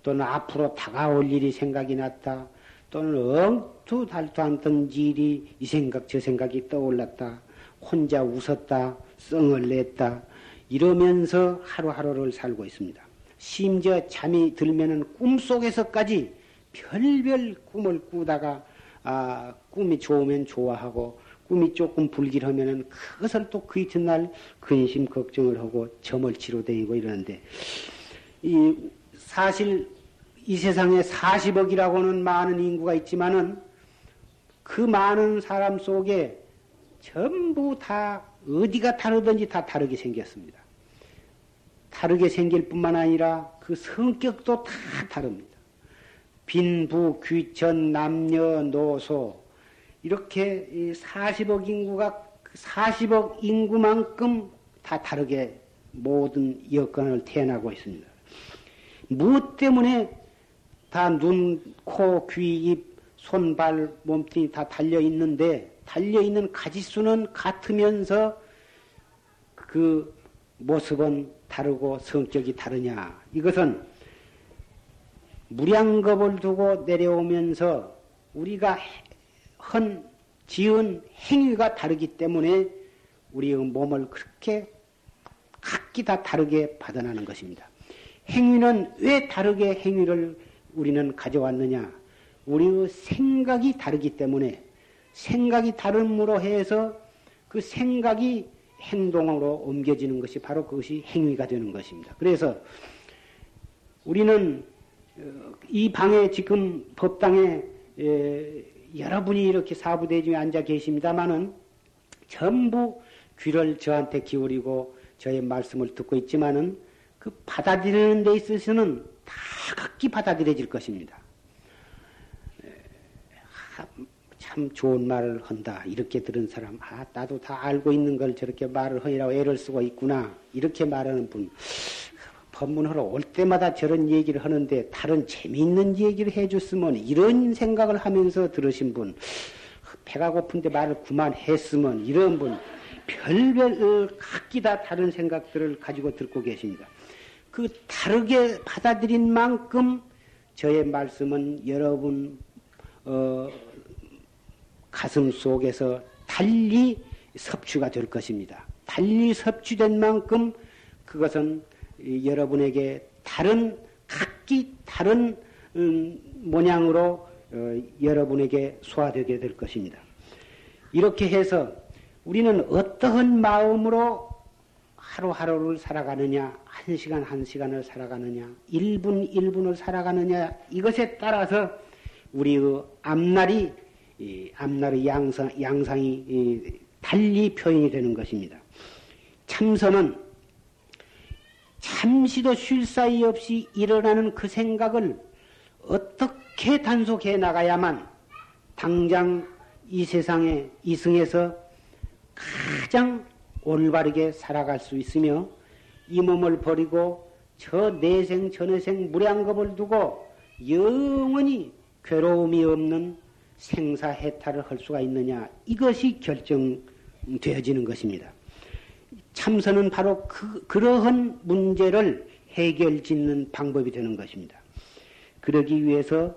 또는 앞으로 다가올 일이 생각이 났다. 또는 엉투 달투 않던 일이 이 생각 저 생각이 떠올랐다. 혼자 웃었다. 썽을 냈다. 이러면서 하루하루를 살고 있습니다. 심지어 잠이 들면은 꿈속에서까지 별별 꿈을 꾸다가 아, 꿈이 좋으면 좋아하고 꿈이 조금 불길하면은 그것을 또 그 이튿날 근심 걱정을 하고 점을 치러 다니고 이러는데 이 사실 이 세상에 40억이라고는 많은 인구가 있지만은 그 많은 사람 속에 전부 다 어디가 다르든지 다 다르게 생겼습니다. 다르게 생길 뿐만 아니라 그 성격도 다 다릅니다. 빈부, 귀천, 남녀, 노소 이렇게 40억 인구가 40억 그 인구만큼 다 다르게 모든 여건을 태어나고 있습니다. 무엇 때문에 다 눈, 코, 귀, 입, 손, 발, 몸뚱이 다 달려 있는데 달려 있는 가지수는 같으면서 그 모습은 다르고 성격이 다르냐? 이것은 무량겁을 두고 내려오면서 우리가 헌 지은 행위가 다르기 때문에 우리의 몸을 그렇게 각기 다 다르게 받아나는 것입니다. 행위는 왜 다르게 행위를 우리는 가져왔느냐? 우리의 생각이 다르기 때문에 생각이 다름으로 해서 그 생각이 행동으로 옮겨지는 것이 바로 그것이 행위가 되는 것입니다. 그래서 우리는 어, 이 방에 지금 법당에 여러분이 이렇게 사부대 중에 앉아 계십니다마는 전부 귀를 저한테 기울이고 저의 말씀을 듣고 있지만은 그 받아들이는 데 있어서는 다 각기 받아들여질 것입니다. 참 좋은 말을 한다. 이렇게 들은 사람, 아, 나도 다 알고 있는 걸 저렇게 말을 하이라고 애를 쓰고 있구나. 이렇게 말하는 분. 법문하러 올 때마다 저런 얘기를 하는데 다른 재미있는 얘기를 해줬으면 이런 생각을 하면서 들으신 분, 배가 고픈데 말을 그만했으면 이런 분, 별별 각기 다 다른 생각들을 가지고 듣고 계십니다. 그 다르게 받아들인 만큼 저의 말씀은 여러분 어, 가슴 속에서 달리 섭취가 될 것입니다. 달리 섭취된 만큼 그것은 여러분에게 다른 각기 다른 음, 모양으로 어, 여러분에게 소화되게 될 것입니다. 이렇게 해서 우리는 어떠한 마음으로 하루하루를 살아가느냐, 한 시간 한 시간을 살아가느냐, 1분 1분을 살아가느냐, 이것에 따라서 우리의 앞날이, 앞날의 양상, 양상이 달리 표현이 되는 것입니다. 참선은 잠시도 쉴 사이 없이 일어나는 그 생각을 어떻게 단속해 나가야만 당장 이 세상에 이승에서 가장 올바르게 살아갈 수 있으며 이 몸을 버리고 저 내생 전내생 무량겁을 두고 영원히 괴로움이 없는 생사해탈을 할 수가 있느냐 이것이 결정되어지는 것입니다. 참선은 바로 그, 그러한 문제를 해결 짓는 방법이 되는 것입니다. 그러기 위해서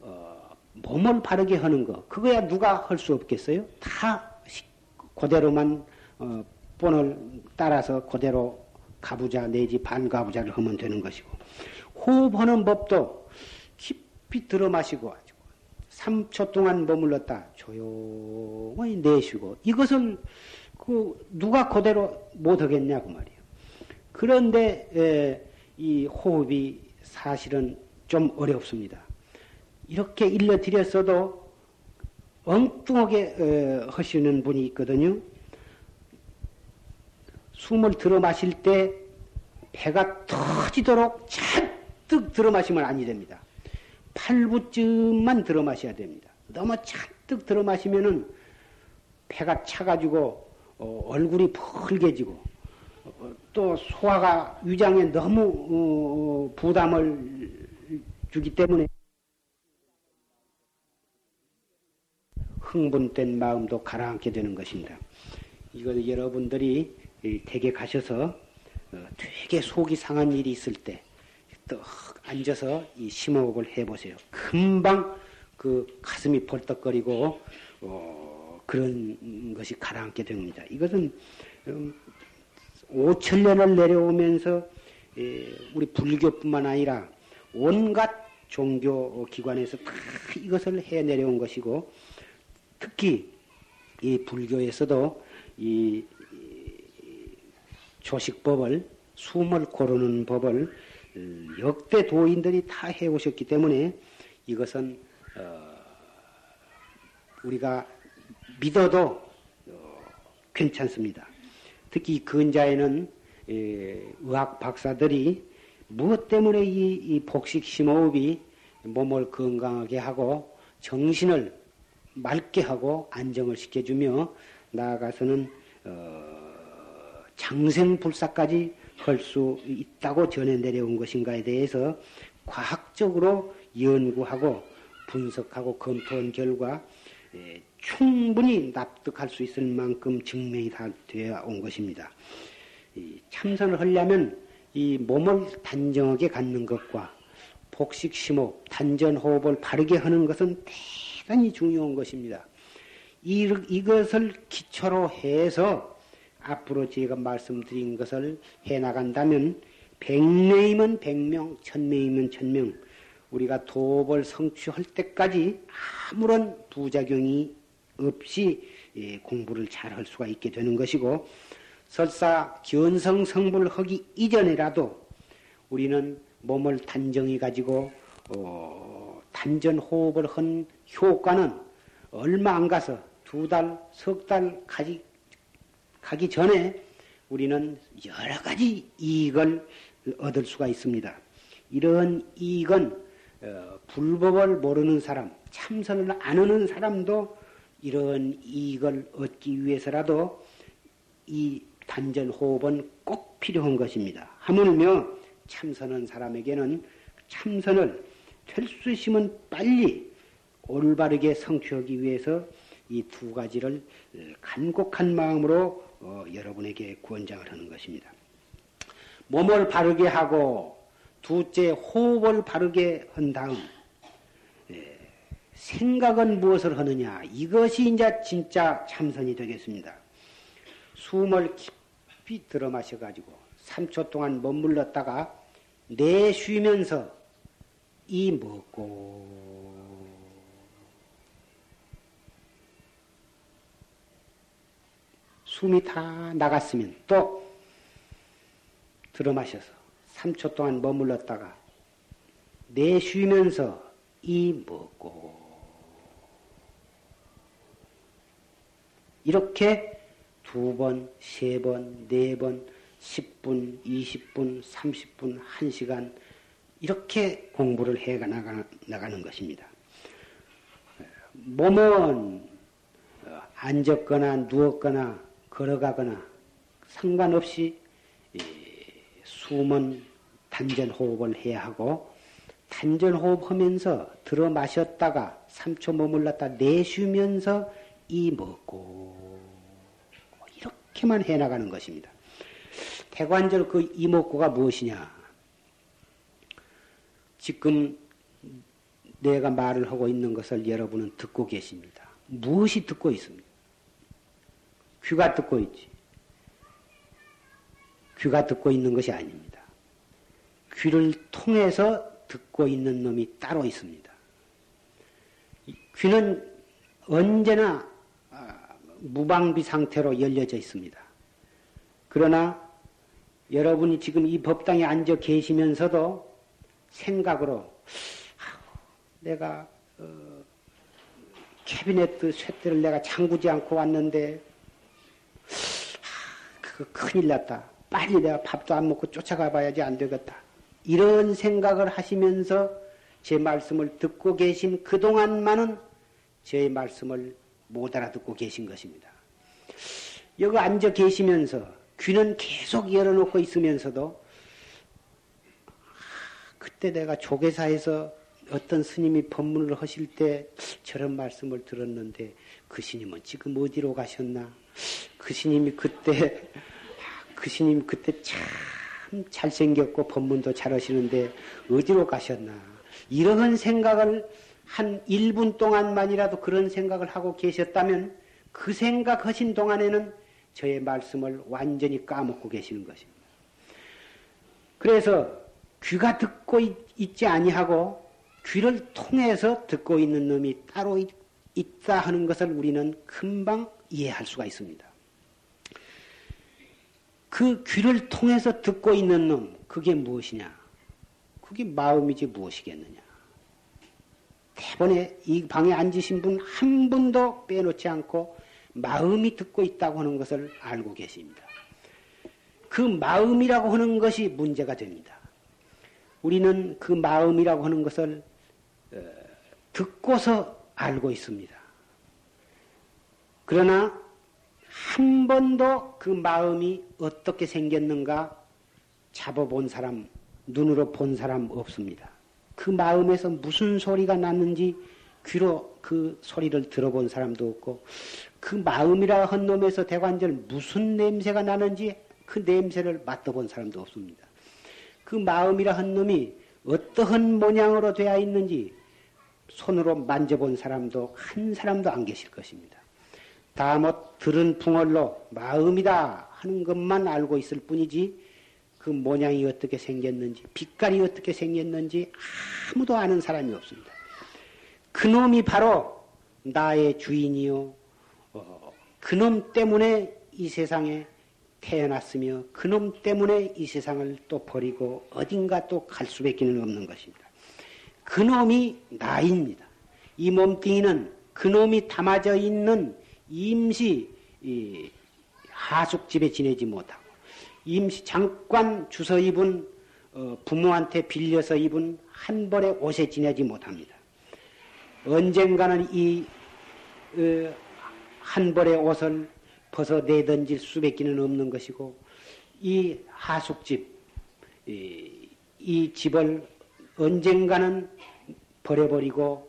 어, 몸을 바르게 하는 거 그거야 누가 할 수 없겠어요? 다 그대로만 어, 본을 따라서 그대로 가부자 내지 반가부자를 하면 되는 것이고 호흡하는 법도 깊이 들어 마시고 3초 동안 머물렀다 조용히 내쉬고 이것을 그 누가 그대로 못 하겠냐 그 말이에요. 그런데 에, 이 호흡이 사실은 좀 어렵습니다. 이렇게 일러드렸어도 엉뚱하게 에, 하시는 분이 있거든요. 숨을 들어 마실 때 배가 터지도록 잔뜩 들어 마시면 아니 됩니다. 8부쯤만 들어 마셔야 됩니다. 너무 잔뜩 들어 마시면은 배가 차가지고 어, 얼굴이 펄개지고 어, 또 소화가 위장에 너무 어, 부담을 주기 때문에 흥분된 마음도 가라앉게 되는 것입니다. 이거 여러분들이 댁에 가셔서 어, 되게 속이 상한 일이 있을 때또 앉아서 이 심호흡을 해보세요. 금방 그 가슴이 벌떡거리고 어, 그런 것이 가라앉게 됩니다. 이것은 음, 5천 년을 내려오면서 예, 우리 불교뿐만 아니라 온갖 종교 기관에서 다 이것을 해 내려온 것이고 특히 이 불교에서도 이 조식법을 숨을 고르는 법을 어, 역대 도인들이 다 해오셨기 때문에 이것은 어, 우리가 믿어도 어, 괜찮습니다. 특히 근자에는 의학 박사들이 무엇 때문에 이, 이 복식 심호흡이 몸을 건강하게 하고 정신을 맑게 하고 안정을 시켜주며 나아가서는 어, 장생불사까지 할 수 있다고 전해 내려온 것인가에 대해서 과학적으로 연구하고 분석하고 검토한 결과 예, 충분히 납득할 수 있을 만큼 증명이 다 되어 온 것입니다. 참선을 하려면 이 몸을 단정하게 갖는 것과 복식 심호흡, 단전 호흡을 바르게 하는 것은 대단히 중요한 것입니다. 이, 이것을 기초로 해서 앞으로 제가 말씀드린 것을 해 나간다면 백명이면 백명, 천명이면 천명, 우리가 도업을 성취할 때까지 아무런 부작용이 없이 예, 공부를 잘 할 수가 있게 되는 것이고 설사 견성 성불 하기 이전이라도 우리는 몸을 단정히 가지고 어, 단전 호흡을 한 효과는 얼마 안 가서 두 달, 석 달 가지 가기 전에 우리는 여러 가지 이익을 얻을 수가 있습니다. 이런 이익은 어, 불법을 모르는 사람, 참선을 안 하는 사람도 이런 이익을 얻기 위해서라도 이 단전 호흡은 꼭 필요한 것입니다. 하물며 참선한 사람에게는 참선을 될수 있으면 빨리 올바르게 성취하기 위해서 이 두 가지를 간곡한 마음으로 어, 여러분에게 권장을 하는 것입니다. 몸을 바르게 하고 둘째 호흡을 바르게 한 다음 예, 생각은 무엇을 하느냐? 이것이 이제 진짜 참선이 되겠습니다. 숨을 깊이 들어 마셔 가지고 3초 동안 머물렀다가 내쉬면서 이 먹고. 숨이 다 나갔으면 또 들어 마셔서 3초 동안 머물렀다가 내쉬면서 이 먹고 이렇게 두 번, 세 번, 네 번, 10분, 20분, 30분, 1시간 이렇게 공부를 해 나가는 것입니다. 몸은 앉았거나 누웠거나 걸어가거나 상관없이 숨은 단전 호흡을 해야 하고 단전 호흡하면서 들어 마셨다가 3초 머물렀다 내쉬면서 이 먹고 이렇게만 해 나가는 것입니다. 대관절 그 이목구가 무엇이냐? 지금 내가 말을 하고 있는 것을 여러분은 듣고 계십니다. 무엇이 듣고 있습니다? 귀가 듣고 있지. 귀가 듣고 있는 것이 아닙니다. 귀를 통해서 듣고 있는 놈이 따로 있습니다. 귀는 언제나 아, 무방비 상태로 열려져 있습니다. 그러나 여러분이 지금 이 법당에 앉아 계시면서도 생각으로 내가 어, 캐비넷 쇠대를 내가 잠그지 않고 왔는데 그거 큰일 났다. 빨리 내가 밥도 안 먹고 쫓아가 봐야지 안 되겠다. 이런 생각을 하시면서 제 말씀을 듣고 계신 그동안만은 제 말씀을 못 알아듣고 계신 것입니다. 여기 앉아 계시면서 귀는 계속 열어놓고 있으면서도 그때 내가 조계사에서 어떤 스님이 법문을 하실 때 저런 말씀을 들었는데 그 스님은 지금 어디로 가셨나? 그 스님이 그때 그 스님 그때 참 잘생겼고 법문도 잘 하시는데 어디로 가셨나? 이런 생각을 한 1분 동안만이라도 그런 생각을 하고 계셨다면 그 생각하신 동안에는 저의 말씀을 완전히 까먹고 계시는 것입니다. 그래서 귀가 듣고 있, 지 아니하고 귀를 통해서 듣고 있는 놈이 따로 있, 있다 하는 것을 우리는 금방 이해할 수가 있습니다. 그 귀를 통해서 듣고 있는 놈, 그게 무엇이냐? 그게 마음이지 무엇이겠느냐? 대번에 이 방에 앉으신 분 한 분도 빼놓지 않고 마음이 듣고 있다고 하는 것을 알고 계십니다. 그 마음이라고 하는 것이 문제가 됩니다. 우리는 그 마음이라고 하는 것을 어, 듣고서 알고 있습니다. 그러나 한 번도 그 마음이 어떻게 생겼는가 잡아본 사람, 눈으로 본 사람 없습니다. 그 마음에서 무슨 소리가 났는지 귀로 그 소리를 들어본 사람도 없고 그 마음이라 한 놈에서 대관절 무슨 냄새가 나는지 그 냄새를 맡아본 사람도 없습니다. 그 마음이라 한 놈이 어떠한 모양으로 되어 있는지 손으로 만져본 사람도 한 사람도 안 계실 것입니다. 다못 들은 풍월로 마음이다 하는 것만 알고 있을 뿐이지 그 모양이 어떻게 생겼는지 빛깔이 어떻게 생겼는지 아무도 아는 사람이 없습니다. 그놈이 바로 나의 주인이요. 어, 그놈 때문에 이 세상에 태어났으며 그놈 때문에 이 세상을 또 버리고 어딘가 또 갈 수밖에 없는 것입니다. 그놈이 나입니다. 이 몸뚱이는 그놈이 담아져 있는 임시 하숙집에 지내지 못하고 임시 잠깐 주서 입은 어, 부모한테 빌려서 입은 한 벌의 옷에 지내지 못합니다. 언젠가는 이한 어, 벌의 옷을 벗어 내던질 수밖에는 없는 것이고 이 하숙집 이, 집을 언젠가는 버려버리고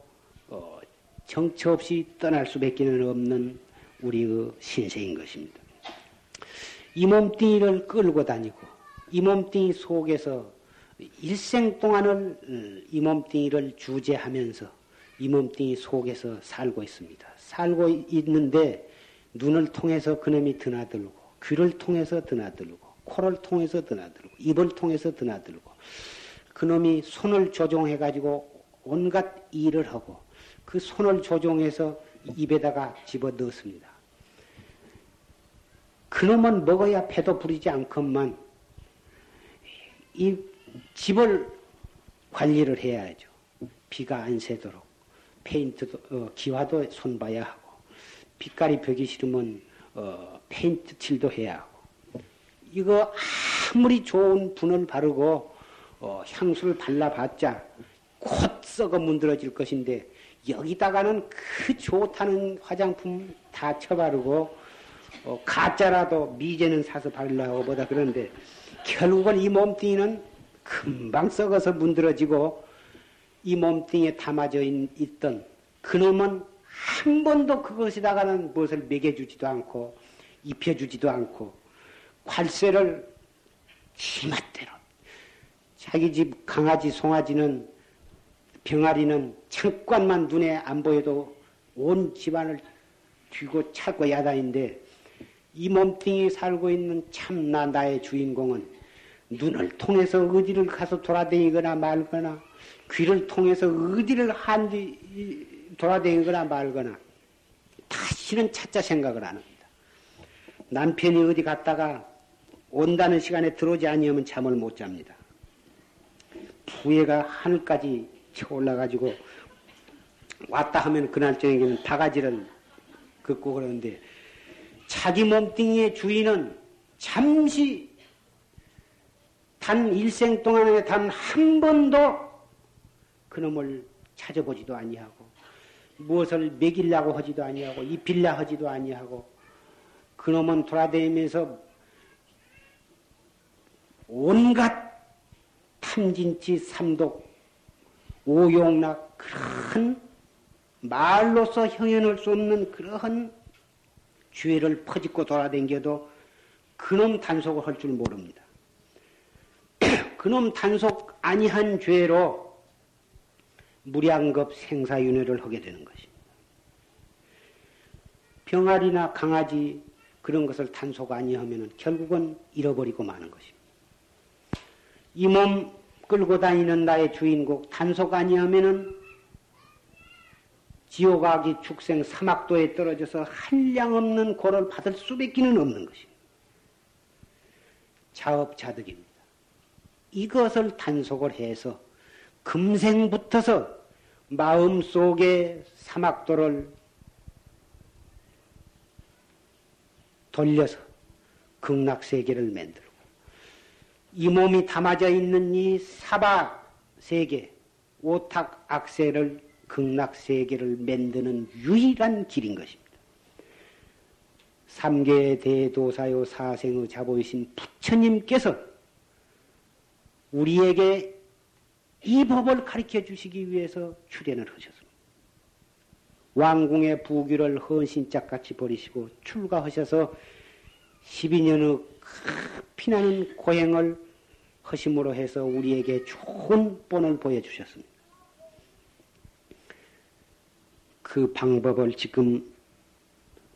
어, 정처 없이 떠날 수밖에는 없는 우리의 신세인 것입니다. 이 몸뚱이를 끌고 다니고 이 몸뚱이 속에서 일생 동안을 어, 이 몸뚱이를 주재하면서 이 몸뚱이 속에서 살고 있습니다. 살고 있는데 눈을 통해서 그놈이 드나들고 귀를 통해서 드나들고 코를 통해서 드나들고 입을 통해서 드나들고 그놈이 손을 조종해 가지고 온갖 일을 하고 그 손을 조종해서 입에다가 집어 넣습니다. 그놈은 먹어야 배도 부리지 않건만 이 집을 관리를 해야죠. 비가 안 새도록 페인트도 어, 기와도 손봐야 하고 빛깔이 벽이 싫으면 어, 페인트 칠도 해야 하고 이거 아무리 좋은 분을 바르고 어, 향수를 발라봤자 곧 썩어 문드러질 것인데 여기다가는 그 좋다는 화장품 다 쳐바르고 어, 가짜라도 미제는 사서 바르려고 보다 그런데 결국은 이 몸뚱이는 금방 썩어서 문드러지고 이 몸뚱이에 담아져 있던 그놈은 한 번도 그것에다가는 무엇을 먹여주지도 않고 입혀주지도 않고 관세를 지맛대로 자기 집 강아지 송아지는 병아리는 잠깐만 눈에 안 보여도 온 집안을 쥐고 찾고 야단인데 이 몸뚱이 살고 있는 참나 나의 주인공은 눈을 통해서 어디를 가서 돌아다니거나 말거나 귀를 통해서 어디를 한뒤 돌아다니거나 말거나 다시는 찾자 생각을 안 합니다. 남편이 어디 갔다가 온다는 시간에 들어오지 아니하면 잠을 못 잡니다. 부해가 하늘까지 쳐 올라가지고 왔다 하면 그날 저녁에는 바가지를 긋고 그러는데 자기 몸뚱이의 주인은 잠시 단 일생 동안에 단 한 번도 그놈을 찾아보지도 아니하고 무엇을 먹이려고 하지도 아니하고 입힐려 하지도 아니하고 그놈은 돌아다니면서 온갖 탐진치 삼독 오용락 그런 말로서 형연할 수 없는 그러한 죄를 퍼짓고 돌아댕겨도 그놈 단속을 할 줄 모릅니다. 그놈 단속 아니한 죄로 무량급 생사윤회를 하게 되는 것입니다. 병아리나 강아지 그런 것을 단속 아니하면 결국은 잃어버리고 마는 것입니다. 이 몸 끌고 다니는 나의 주인공 단속 아니하면은 지옥아기 축생 사막도에 떨어져서 한량 없는 고를 받을 수밖에는 없는 것입니다. 자업자득입니다. 이것을 단속을 해서 금생부터서 마음속에 사막도를 돌려서 극락세계를 만들고 이 몸이 담아져 있는 이 사바 세계, 오탁 악세를 극락 세계를 만드는 유일한 길인 것입니다. 삼계 대도사요 사생의 자보이신 부처님께서 우리에게 이 법을 가르쳐 주시기 위해서 출연을 하셨습니다. 왕궁의 부귀를 헌신짝 같이 버리시고 출가하셔서 12년의 피나는 고행을 허심으로 해서 우리에게 좋은 본을 보여주셨습니다. 그 방법을 지금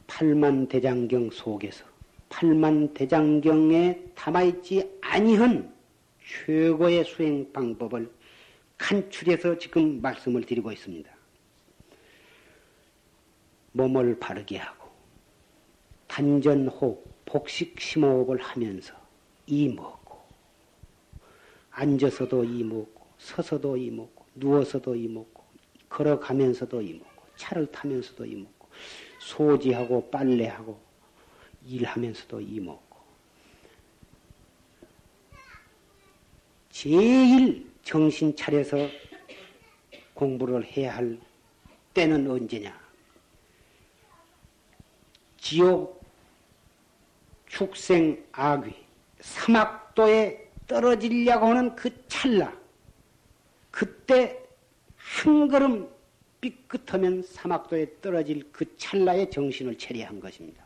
팔만 대장경 속에서 팔만 대장경에 담아있지 아니한 최고의 수행 방법을 간출해서 지금 말씀을 드리고 있습니다. 몸을 바르게 하고 단전호흡, 복식 심호흡을 하면서 이 먹고 앉아서도 이 먹고 서서도 이 먹고 누워서도 이 먹고 걸어가면서도 이 먹고 차를 타면서도 이 먹고 소지하고 빨래하고 일하면서도 이 먹고 제일 정신 차려서 공부를 해야 할 때는 언제냐? 지옥, 축생, 악귀, 사막도에 떨어지려고 하는 그 찰나, 그때 한 걸음 삐끗하면 사막도에 떨어질 그 찰나에 정신을 차려야 한 것입니다.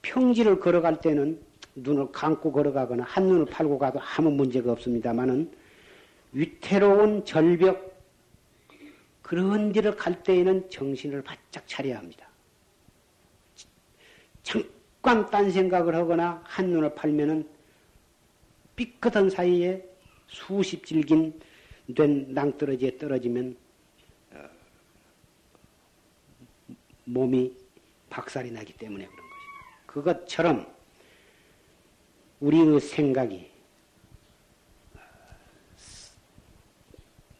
평지를 걸어갈 때는 눈을 감고 걸어가거나 한눈을 팔고 가도 아무 문제가 없습니다만은 위태로운 절벽 그런 데를 갈 때에는 정신을 바짝 차려야 합니다. 잠깐 딴 생각을 하거나 한눈을 팔면은 삐끗한 사이에 수십 질긴 된 낭떠러지에 떨어지면 어, 몸이 박살이 나기 때문에 그런 것이다. 그것처럼 우리의 생각이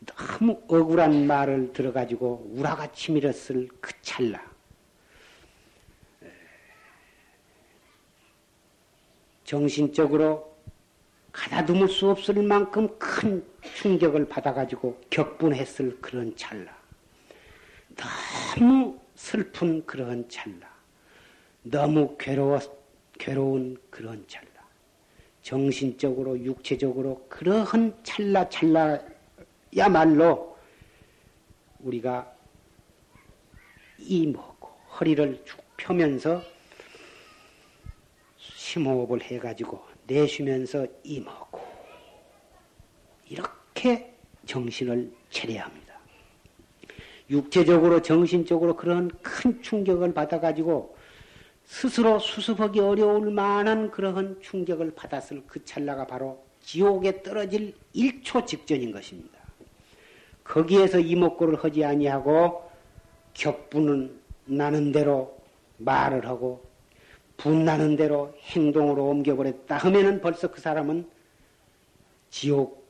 너무 억울한 말을 들어가지고 우라가 치밀었을 그 찰나 정신적으로 가다듬을 수 없을 만큼 큰 충격을 받아가지고 격분했을 그런 찰나 너무 슬픈 그런 찰나 너무 괴로워, 괴로운 그런 찰나 정신적으로 육체적으로 그러한 찰나 찰나야말로 우리가 이 먹고 허리를 쭉 펴면서 심호흡을 해가지고 내쉬면서 이 먹고 이렇게 정신을 차려야 합니다. 육체적으로 정신적으로 그런 큰 충격을 받아가지고 스스로 수습하기 어려울 만한 그러한 충격을 받았을 그 찰나가 바로 지옥에 떨어질 1초 직전인 것입니다. 거기에서 이목구를 하지 아니하고 격분은 나는 대로 말을 하고 분나는 대로 행동으로 옮겨버렸다 하면은 벌써 그 사람은 지옥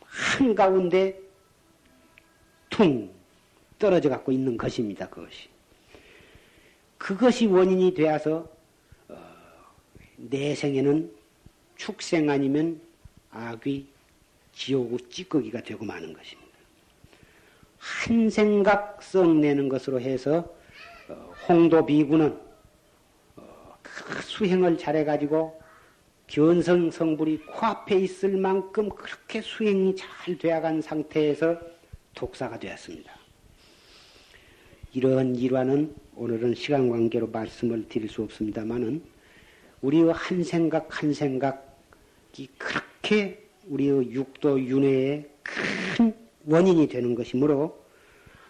한가운데 퉁 떨어져 갖고 있는 것입니다. 그것이. 그것이 원인이 되어서 어, 내 생에는 축생 아니면 악귀 지옥의 찌꺼기가 되고 마는 것입니다. 한 생각 썩내는 것으로 해서 어, 홍도 비구는 어, 그 수행을 잘해가지고 견성 성불이 코앞에 있을 만큼 그렇게 수행이 잘 되어간 상태에서 독사가 되었습니다. 이러한 일화는 오늘은 시간 관계로 말씀을 드릴 수 없습니다만은 우리의 한 생각 한 생각이 그렇게 우리의 육도 윤회의 큰 원인이 되는 것이므로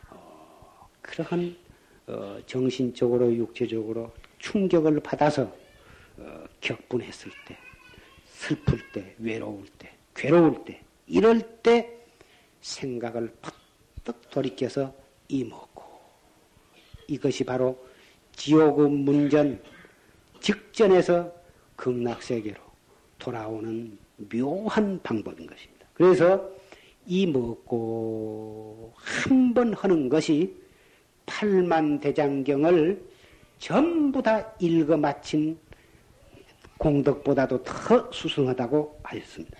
어, 그러한 어, 정신적으로 육체적으로 충격을 받아서 어, 격분했을 때, 슬플 때, 외로울 때, 괴로울 때, 이럴 때 생각을 팍떡 돌이켜서 이목 이것이 바로 지옥의 문전 직전에서 극락세계로 돌아오는 묘한 방법인 것입니다. 그래서 이 먹고 한 번 하는 것이 팔만 대장경을 전부 다 읽어 마친 공덕보다도 더 수승하다고 하였습니다.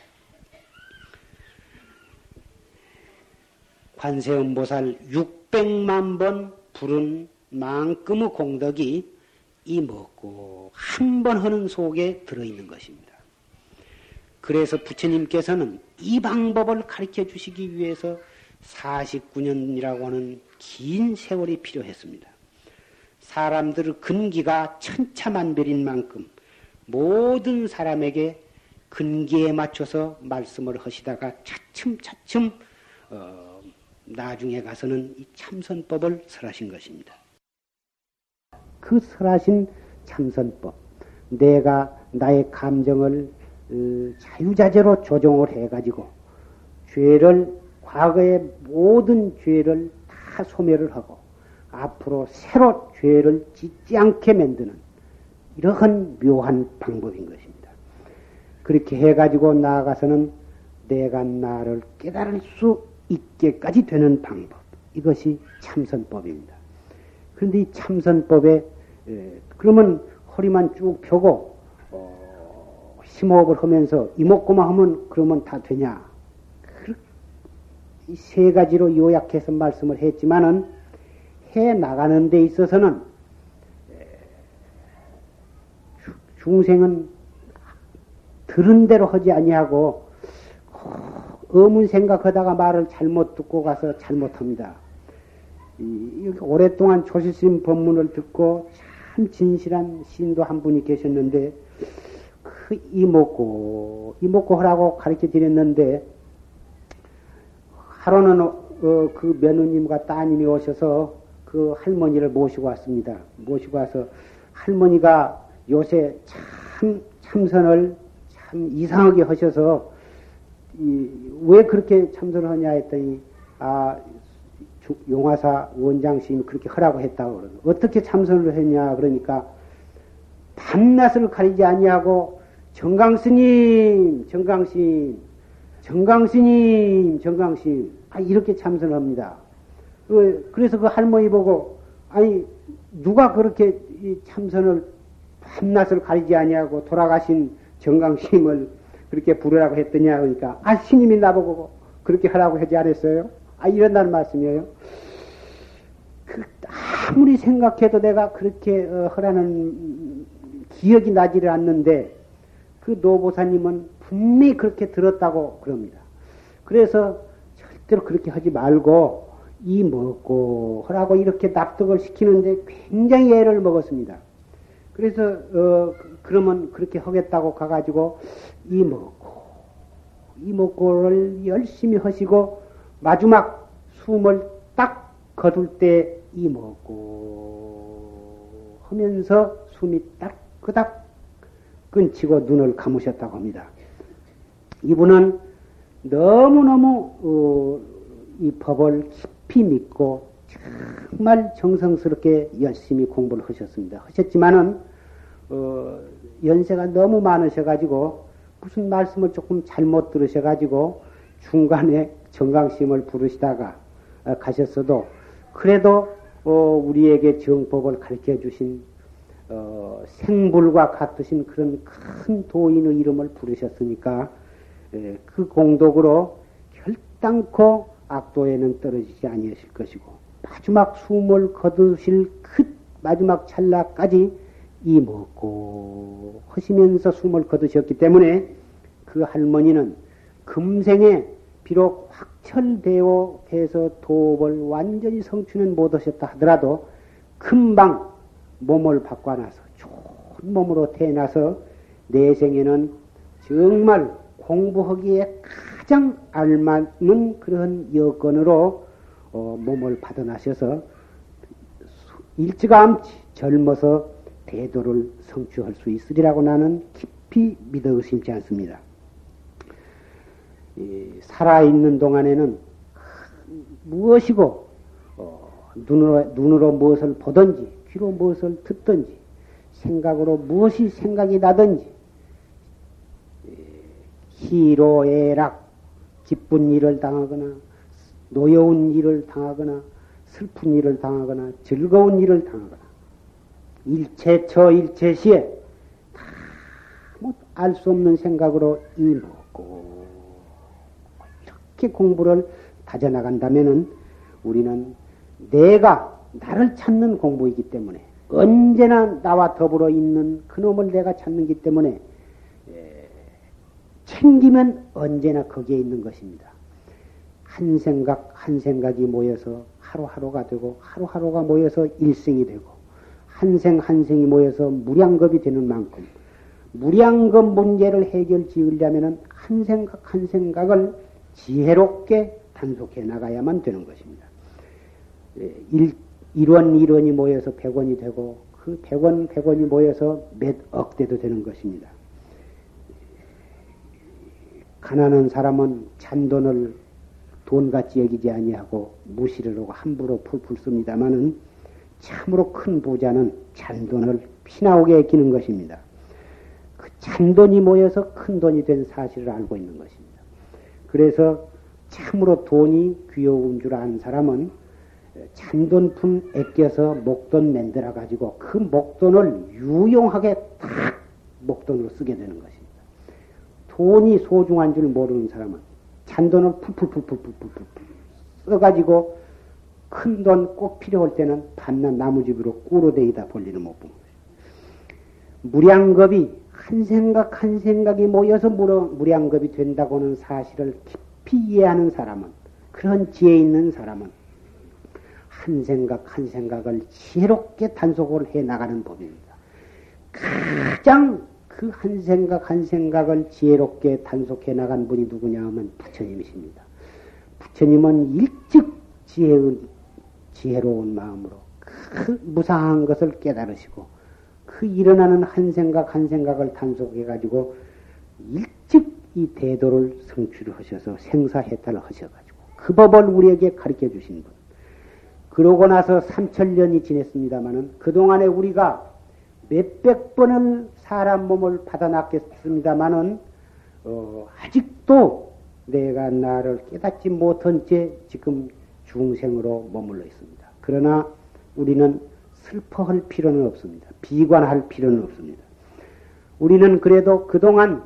관세음보살 600만 번 부른 만큼의 공덕이 이 먹고 한 번 하는 속에 들어있는 것입니다. 그래서 부처님께서는 이 방법을 가르쳐 주시기 위해서 49년이라고 하는 긴 세월이 필요했습니다. 사람들의 근기가 천차만별인 만큼 모든 사람에게 근기에 맞춰서 말씀을 하시다가 차츰차츰 어, 나중에 가서는 이 참선법을 설하신 것입니다. 그 설하신 참선법, 내가 나의 감정을 어, 자유자재로 조정을 해가지고 죄를 과거의 모든 죄를 다 소멸을 하고 앞으로 새로 죄를 짓지 않게 만드는 이러한 묘한 방법인 것입니다. 그렇게 해가지고 나아가서는 내가 나를 깨달을 수 있게까지 되는 방법. 이것이 참선법입니다. 그런데 이 참선법에 그러면 허리만 쭉 펴고 어, 심호흡을 하면서 이목구만 하면 그러면 다 되냐? 이 세 가지로 요약해서 말씀을 했지만은 해 나가는 데 있어서는 중생은 들은 대로 하지 아니하고 어문 생각하다가 말을 잘못 듣고 가서 잘못합니다. 이, 오랫동안 조실심 법문을 듣고 참 진실한 시인도 한 분이 계셨는데 그 이목고 이목고 하라고 가르쳐 드렸는데 하루는 어, 그 며느님과 따님이 오셔서 그 할머니를 모시고 왔습니다. 모시고 와서 할머니가 요새 참 참선을 참 이상하게 하셔서 이, 왜 그렇게 참선을 하냐 했더니 아 용화사 원장 스님이 그렇게 하라고 했다고 그러고 어떻게 참선을 했냐 그러니까 밤낮을 가리지 아니하고 정강 스님 정강 스님 정강 스님 정강 스님 아, 이렇게 참선을 합니다. 그, 그래서 그 할머니 보고 아니 누가 그렇게 참선을 밤낮을 가리지 아니하고 돌아가신 정강 스님을 그렇게 부르라고 했더냐 그러니까 아 스님이 나보고 그렇게 하라고 하지 않았어요? 아 이런다는 말씀이에요. 그, 아무리 생각해도 내가 그렇게 어, 하라는 기억이 나지를 않는데 그 노보사님은 분명히 그렇게 들었다고 그럽니다. 그래서 절대로 그렇게 하지 말고 이 먹고 하라고 이렇게 납득을 시키는데 굉장히 애를 먹었습니다. 그래서 어, 그러면 그렇게 하겠다고 가가지고 이 먹고 이 먹고를 열심히 하시고 마지막 숨을 딱 거둘 때 이 먹고 하면서 숨이 딱 그닥 끊치고 눈을 감으셨다고 합니다. 이분은 너무너무 어, 이 법을 깊이 믿고 정말 정성스럽게 열심히 공부를 하셨습니다. 하셨지만은 어, 연세가 너무 많으셔가지고 무슨 말씀을 조금 잘못 들으셔가지고 중간에 정강심을 부르시다가 어, 가셨어도 그래도 어, 우리에게 정법을 가르쳐 주신 어, 생불과 같으신 그런 큰 도인의 이름을 부르셨으니까 에, 그 공덕으로 결단코 악도에는 떨어지지 아니하실 것이고 마지막 숨을 거두실 그 마지막 찰나까지 이 먹고 하시면서 숨을 거두셨기 때문에 그 할머니는 금생에 비록 확철되어 해서 도업을 완전히 성취는 못하셨다 하더라도 금방 몸을 바꿔놔서 좋은 몸으로 태어나서 내 생에는 정말 공부하기에 가장 알맞는 그런 여건으로 어, 몸을 받아나셔서 일찌감치 젊어서 대도를 성취할 수 있으리라고 나는 깊이 믿어 의심치 않습니다. 살아있는 동안에는 무엇이고 어, 눈으로, 눈으로 무엇을 보든지 귀로 무엇을 듣든지 생각으로 무엇이 생각이 나든지 희로애락 기쁜 일을 당하거나 노여운 일을 당하거나 슬픈 일을 당하거나 즐거운 일을 당하거나 일체처 일체시에 다알 수 없는 생각으로 이먹고 이렇게 공부를 다져나간다면은 우리는 내가 나를 찾는 공부이기 때문에 언제나 나와 더불어 있는 그놈을 내가 찾는기 때문에 예, 챙기면 언제나 거기에 있는 것입니다. 한 생각 한 생각이 모여서 하루하루가 되고 하루하루가 모여서 일생이 되고 한 생 한 생이 모여서 무량겁이 되는 만큼 무량겁 문제를 해결 지으려면 한 생각 한 생각을 지혜롭게 단속해 나가야만 되는 것입니다. 예, 일, 1원 1원이 모여서 100원이 되고 그 100원 100원이 모여서 몇 억대도 되는 것입니다. 가난한 사람은 잔돈을 돈같이 여기지 아니하고 무시를 하고 함부로 풀풀 씁니다마는 참으로 큰 부자는 잔돈을 피나오게 아끼는 것입니다. 그 잔돈이 모여서 큰 돈이 된 사실을 알고 있는 것입니다. 그래서 참으로 돈이 귀여운 줄 아는 사람은 잔돈품 애껴서 목돈 만들어 가지고 그 목돈을 유용하게 딱 목돈으로 쓰게 되는 것입니다. 돈이 소중한 줄 모르는 사람은 잔돈을 풀풀풀풀풀풀풀 써가지고 큰 돈 꼭 필요할 때는 반나 나무집으로 꾸로대이다 볼리는 못 본 거예요. 무량겁이 한 생각 한 생각이 모여서 무량겁이 된다고는 사실을 깊이 이해하는 사람은 그런 지혜 있는 사람은 한 생각 한 생각을 지혜롭게 단속을 해 나가는 법입니다. 가장 그 한 생각 한 생각을 지혜롭게 단속해 나간 분이 누구냐 하면 부처님이십니다. 부처님은 일찍 지혜의, 지혜로운 마음으로 그 무상한 것을 깨달으시고 그 일어나는 한 생각 한 생각을 단속해 가지고 일찍 이 대도를 성취하셔서 생사해탈을 하셔가지고 그 법을 우리에게 가르쳐 주신 분. 그러고 나서 3천년이 지냈습니다마는 그동안에 우리가 몇백 번을 사람 몸을 받아놨겠습니다마는 어, 아직도 내가 나를 깨닫지 못한 채 지금 중생으로 머물러 있습니다. 그러나 우리는 슬퍼할 필요는 없습니다. 비관할 필요는 없습니다. 우리는 그래도 그동안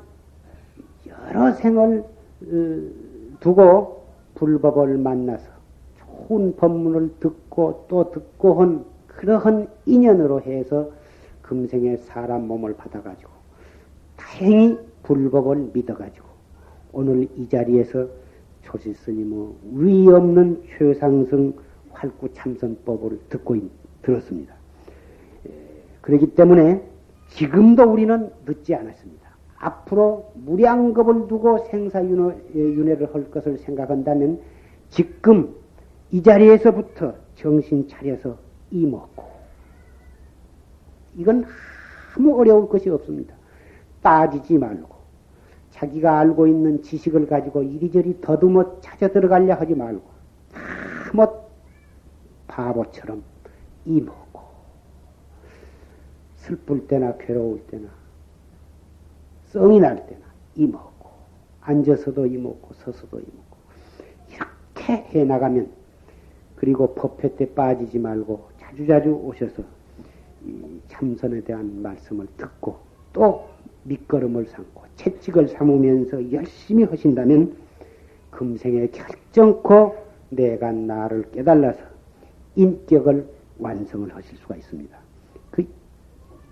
여러 생을 어, 두고 불법을 만나서 좋은 법문을 듣고 또 듣고 한 그러한 인연으로 해서 금생에 사람 몸을 받아가지고 다행히 불법을 믿어가지고 오늘 이 자리에서 조실스님의 위 없는 최상승 활구 참선법을 듣고 있, 들었습니다. 그렇기 때문에 지금도 우리는 늦지 않았습니다. 앞으로 무량겁을 두고 생사윤회를 할 것을 생각한다면 지금 이 자리에서부터 정신 차려서 이먹고 이건 아무 어려울 것이 없습니다. 빠지지 말고 자기가 알고 있는 지식을 가지고 이리저리 더듬어 찾아 들어가려 하지 말고 아무 바보처럼 이먹고 슬플 때나 괴로울 때나 썽이 날 때나 이먹고 앉아서도 이먹고 서서도 이먹고 이렇게 해 나가면 그리고 법회 때 빠지지 말고 자주자주 오셔서 이 참선에 대한 말씀을 듣고 또 밑거름을 삼고 채찍을 삼으면서 열심히 하신다면 금생에 결정코 내가 나를 깨달아서 인격을 완성을 하실 수가 있습니다. 그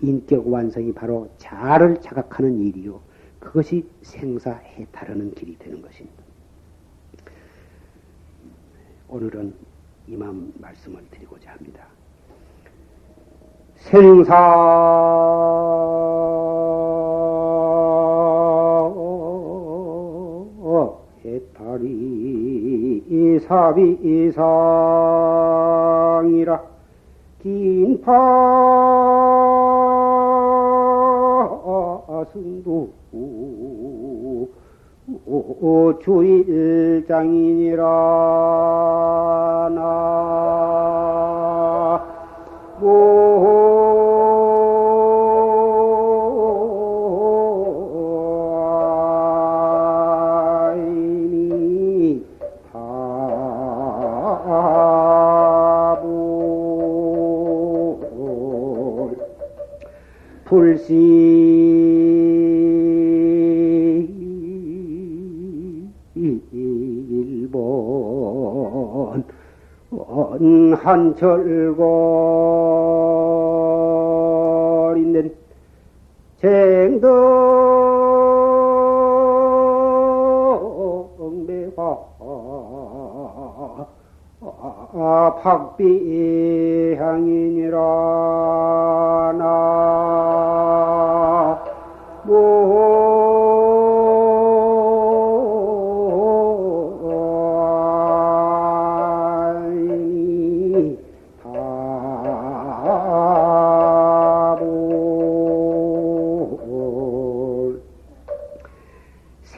인격 완성이 바로 자를 자각하는 일이요. 그것이 생사해탈하는 길이 되는 것입니다. 오늘은 이만 말씀을 드리고자 합니다. 생사 해탈이 사비 이상이라 긴파승도 주일장이니라. 나불 한철거리는 쟁덕매화 박비향이니라 나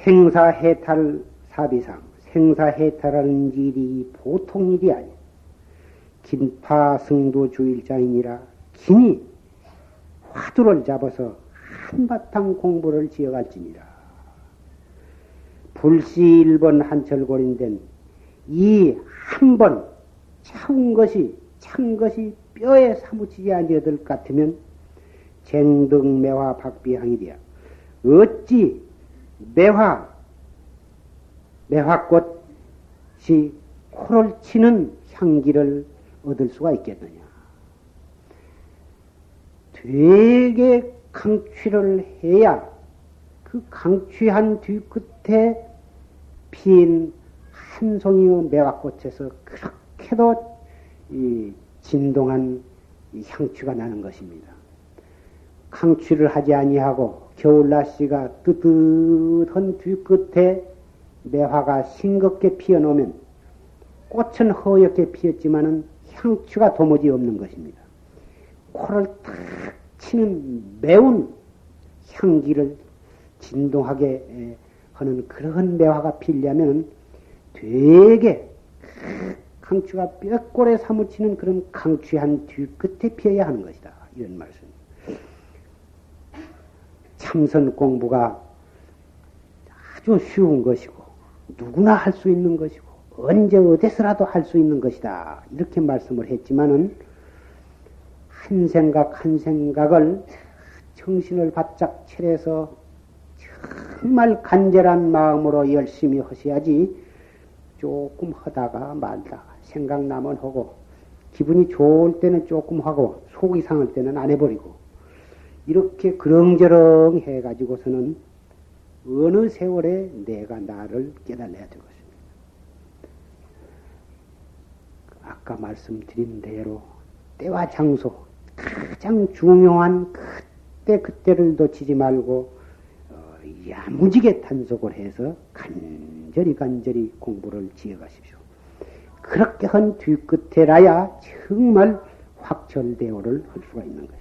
생사해탈 사비상 생사해탈하는 일이 보통 일이 아니야. 긴파승도 주일자이니라 긴이 화두를 잡아서 한바탕 공부를 지어갈지니라. 불시 1번 한철골인된 이 한번 참은 것이 참 것이 뼈에 사무치지 아니될 것 같으면 쟁등매화 박비향이랴. 어찌 매화 매화꽃이 코를 치는 향기를 얻을 수가 있겠느냐. 되게 강취를 해야 그 강취한 뒤끝에 핀 한 송이의 매화꽃에서 그렇게도 이 진동한 이 향취가 나는 것입니다. 강취를 하지 아니하고 겨울 날씨가 뜨뜻한 뒤끝에 매화가 싱겁게 피어놓으면 꽃은 허옇게 피었지만은 향취가 도무지 없는 것입니다. 코를 탁 사무치는 매운 향기를 진동하게 하는 그런 매화가 필려면 되게 강추가 뼈골에 사무치는 그런 강추한 뒤끝에 피어야 하는 것이다. 이런 말씀. 참선 공부가 아주 쉬운 것이고 누구나 할 수 있는 것이고 언제 어디서라도 할 수 있는 것이다. 이렇게 말씀을 했지만은 한 생각 한 생각을 정신을 바짝 차려서 정말 간절한 마음으로 열심히 하셔야지 조금 하다가 말다가 생각나면 하고 기분이 좋을 때는 조금 하고 속이 상할 때는 안 해버리고 이렇게 그렁저렁 해가지고서는 어느 세월에 내가 나를 깨달아야 될 것입니다. 아까 말씀드린 대로 때와 장소 가장 중요한 그때 그때를 놓치지 말고 어, 야무지게 단속을 해서 간절히 간절히 공부를 지어가십시오. 그렇게 한 뒤끝에라야 정말 확철대오를 할 수가 있는 것입니다.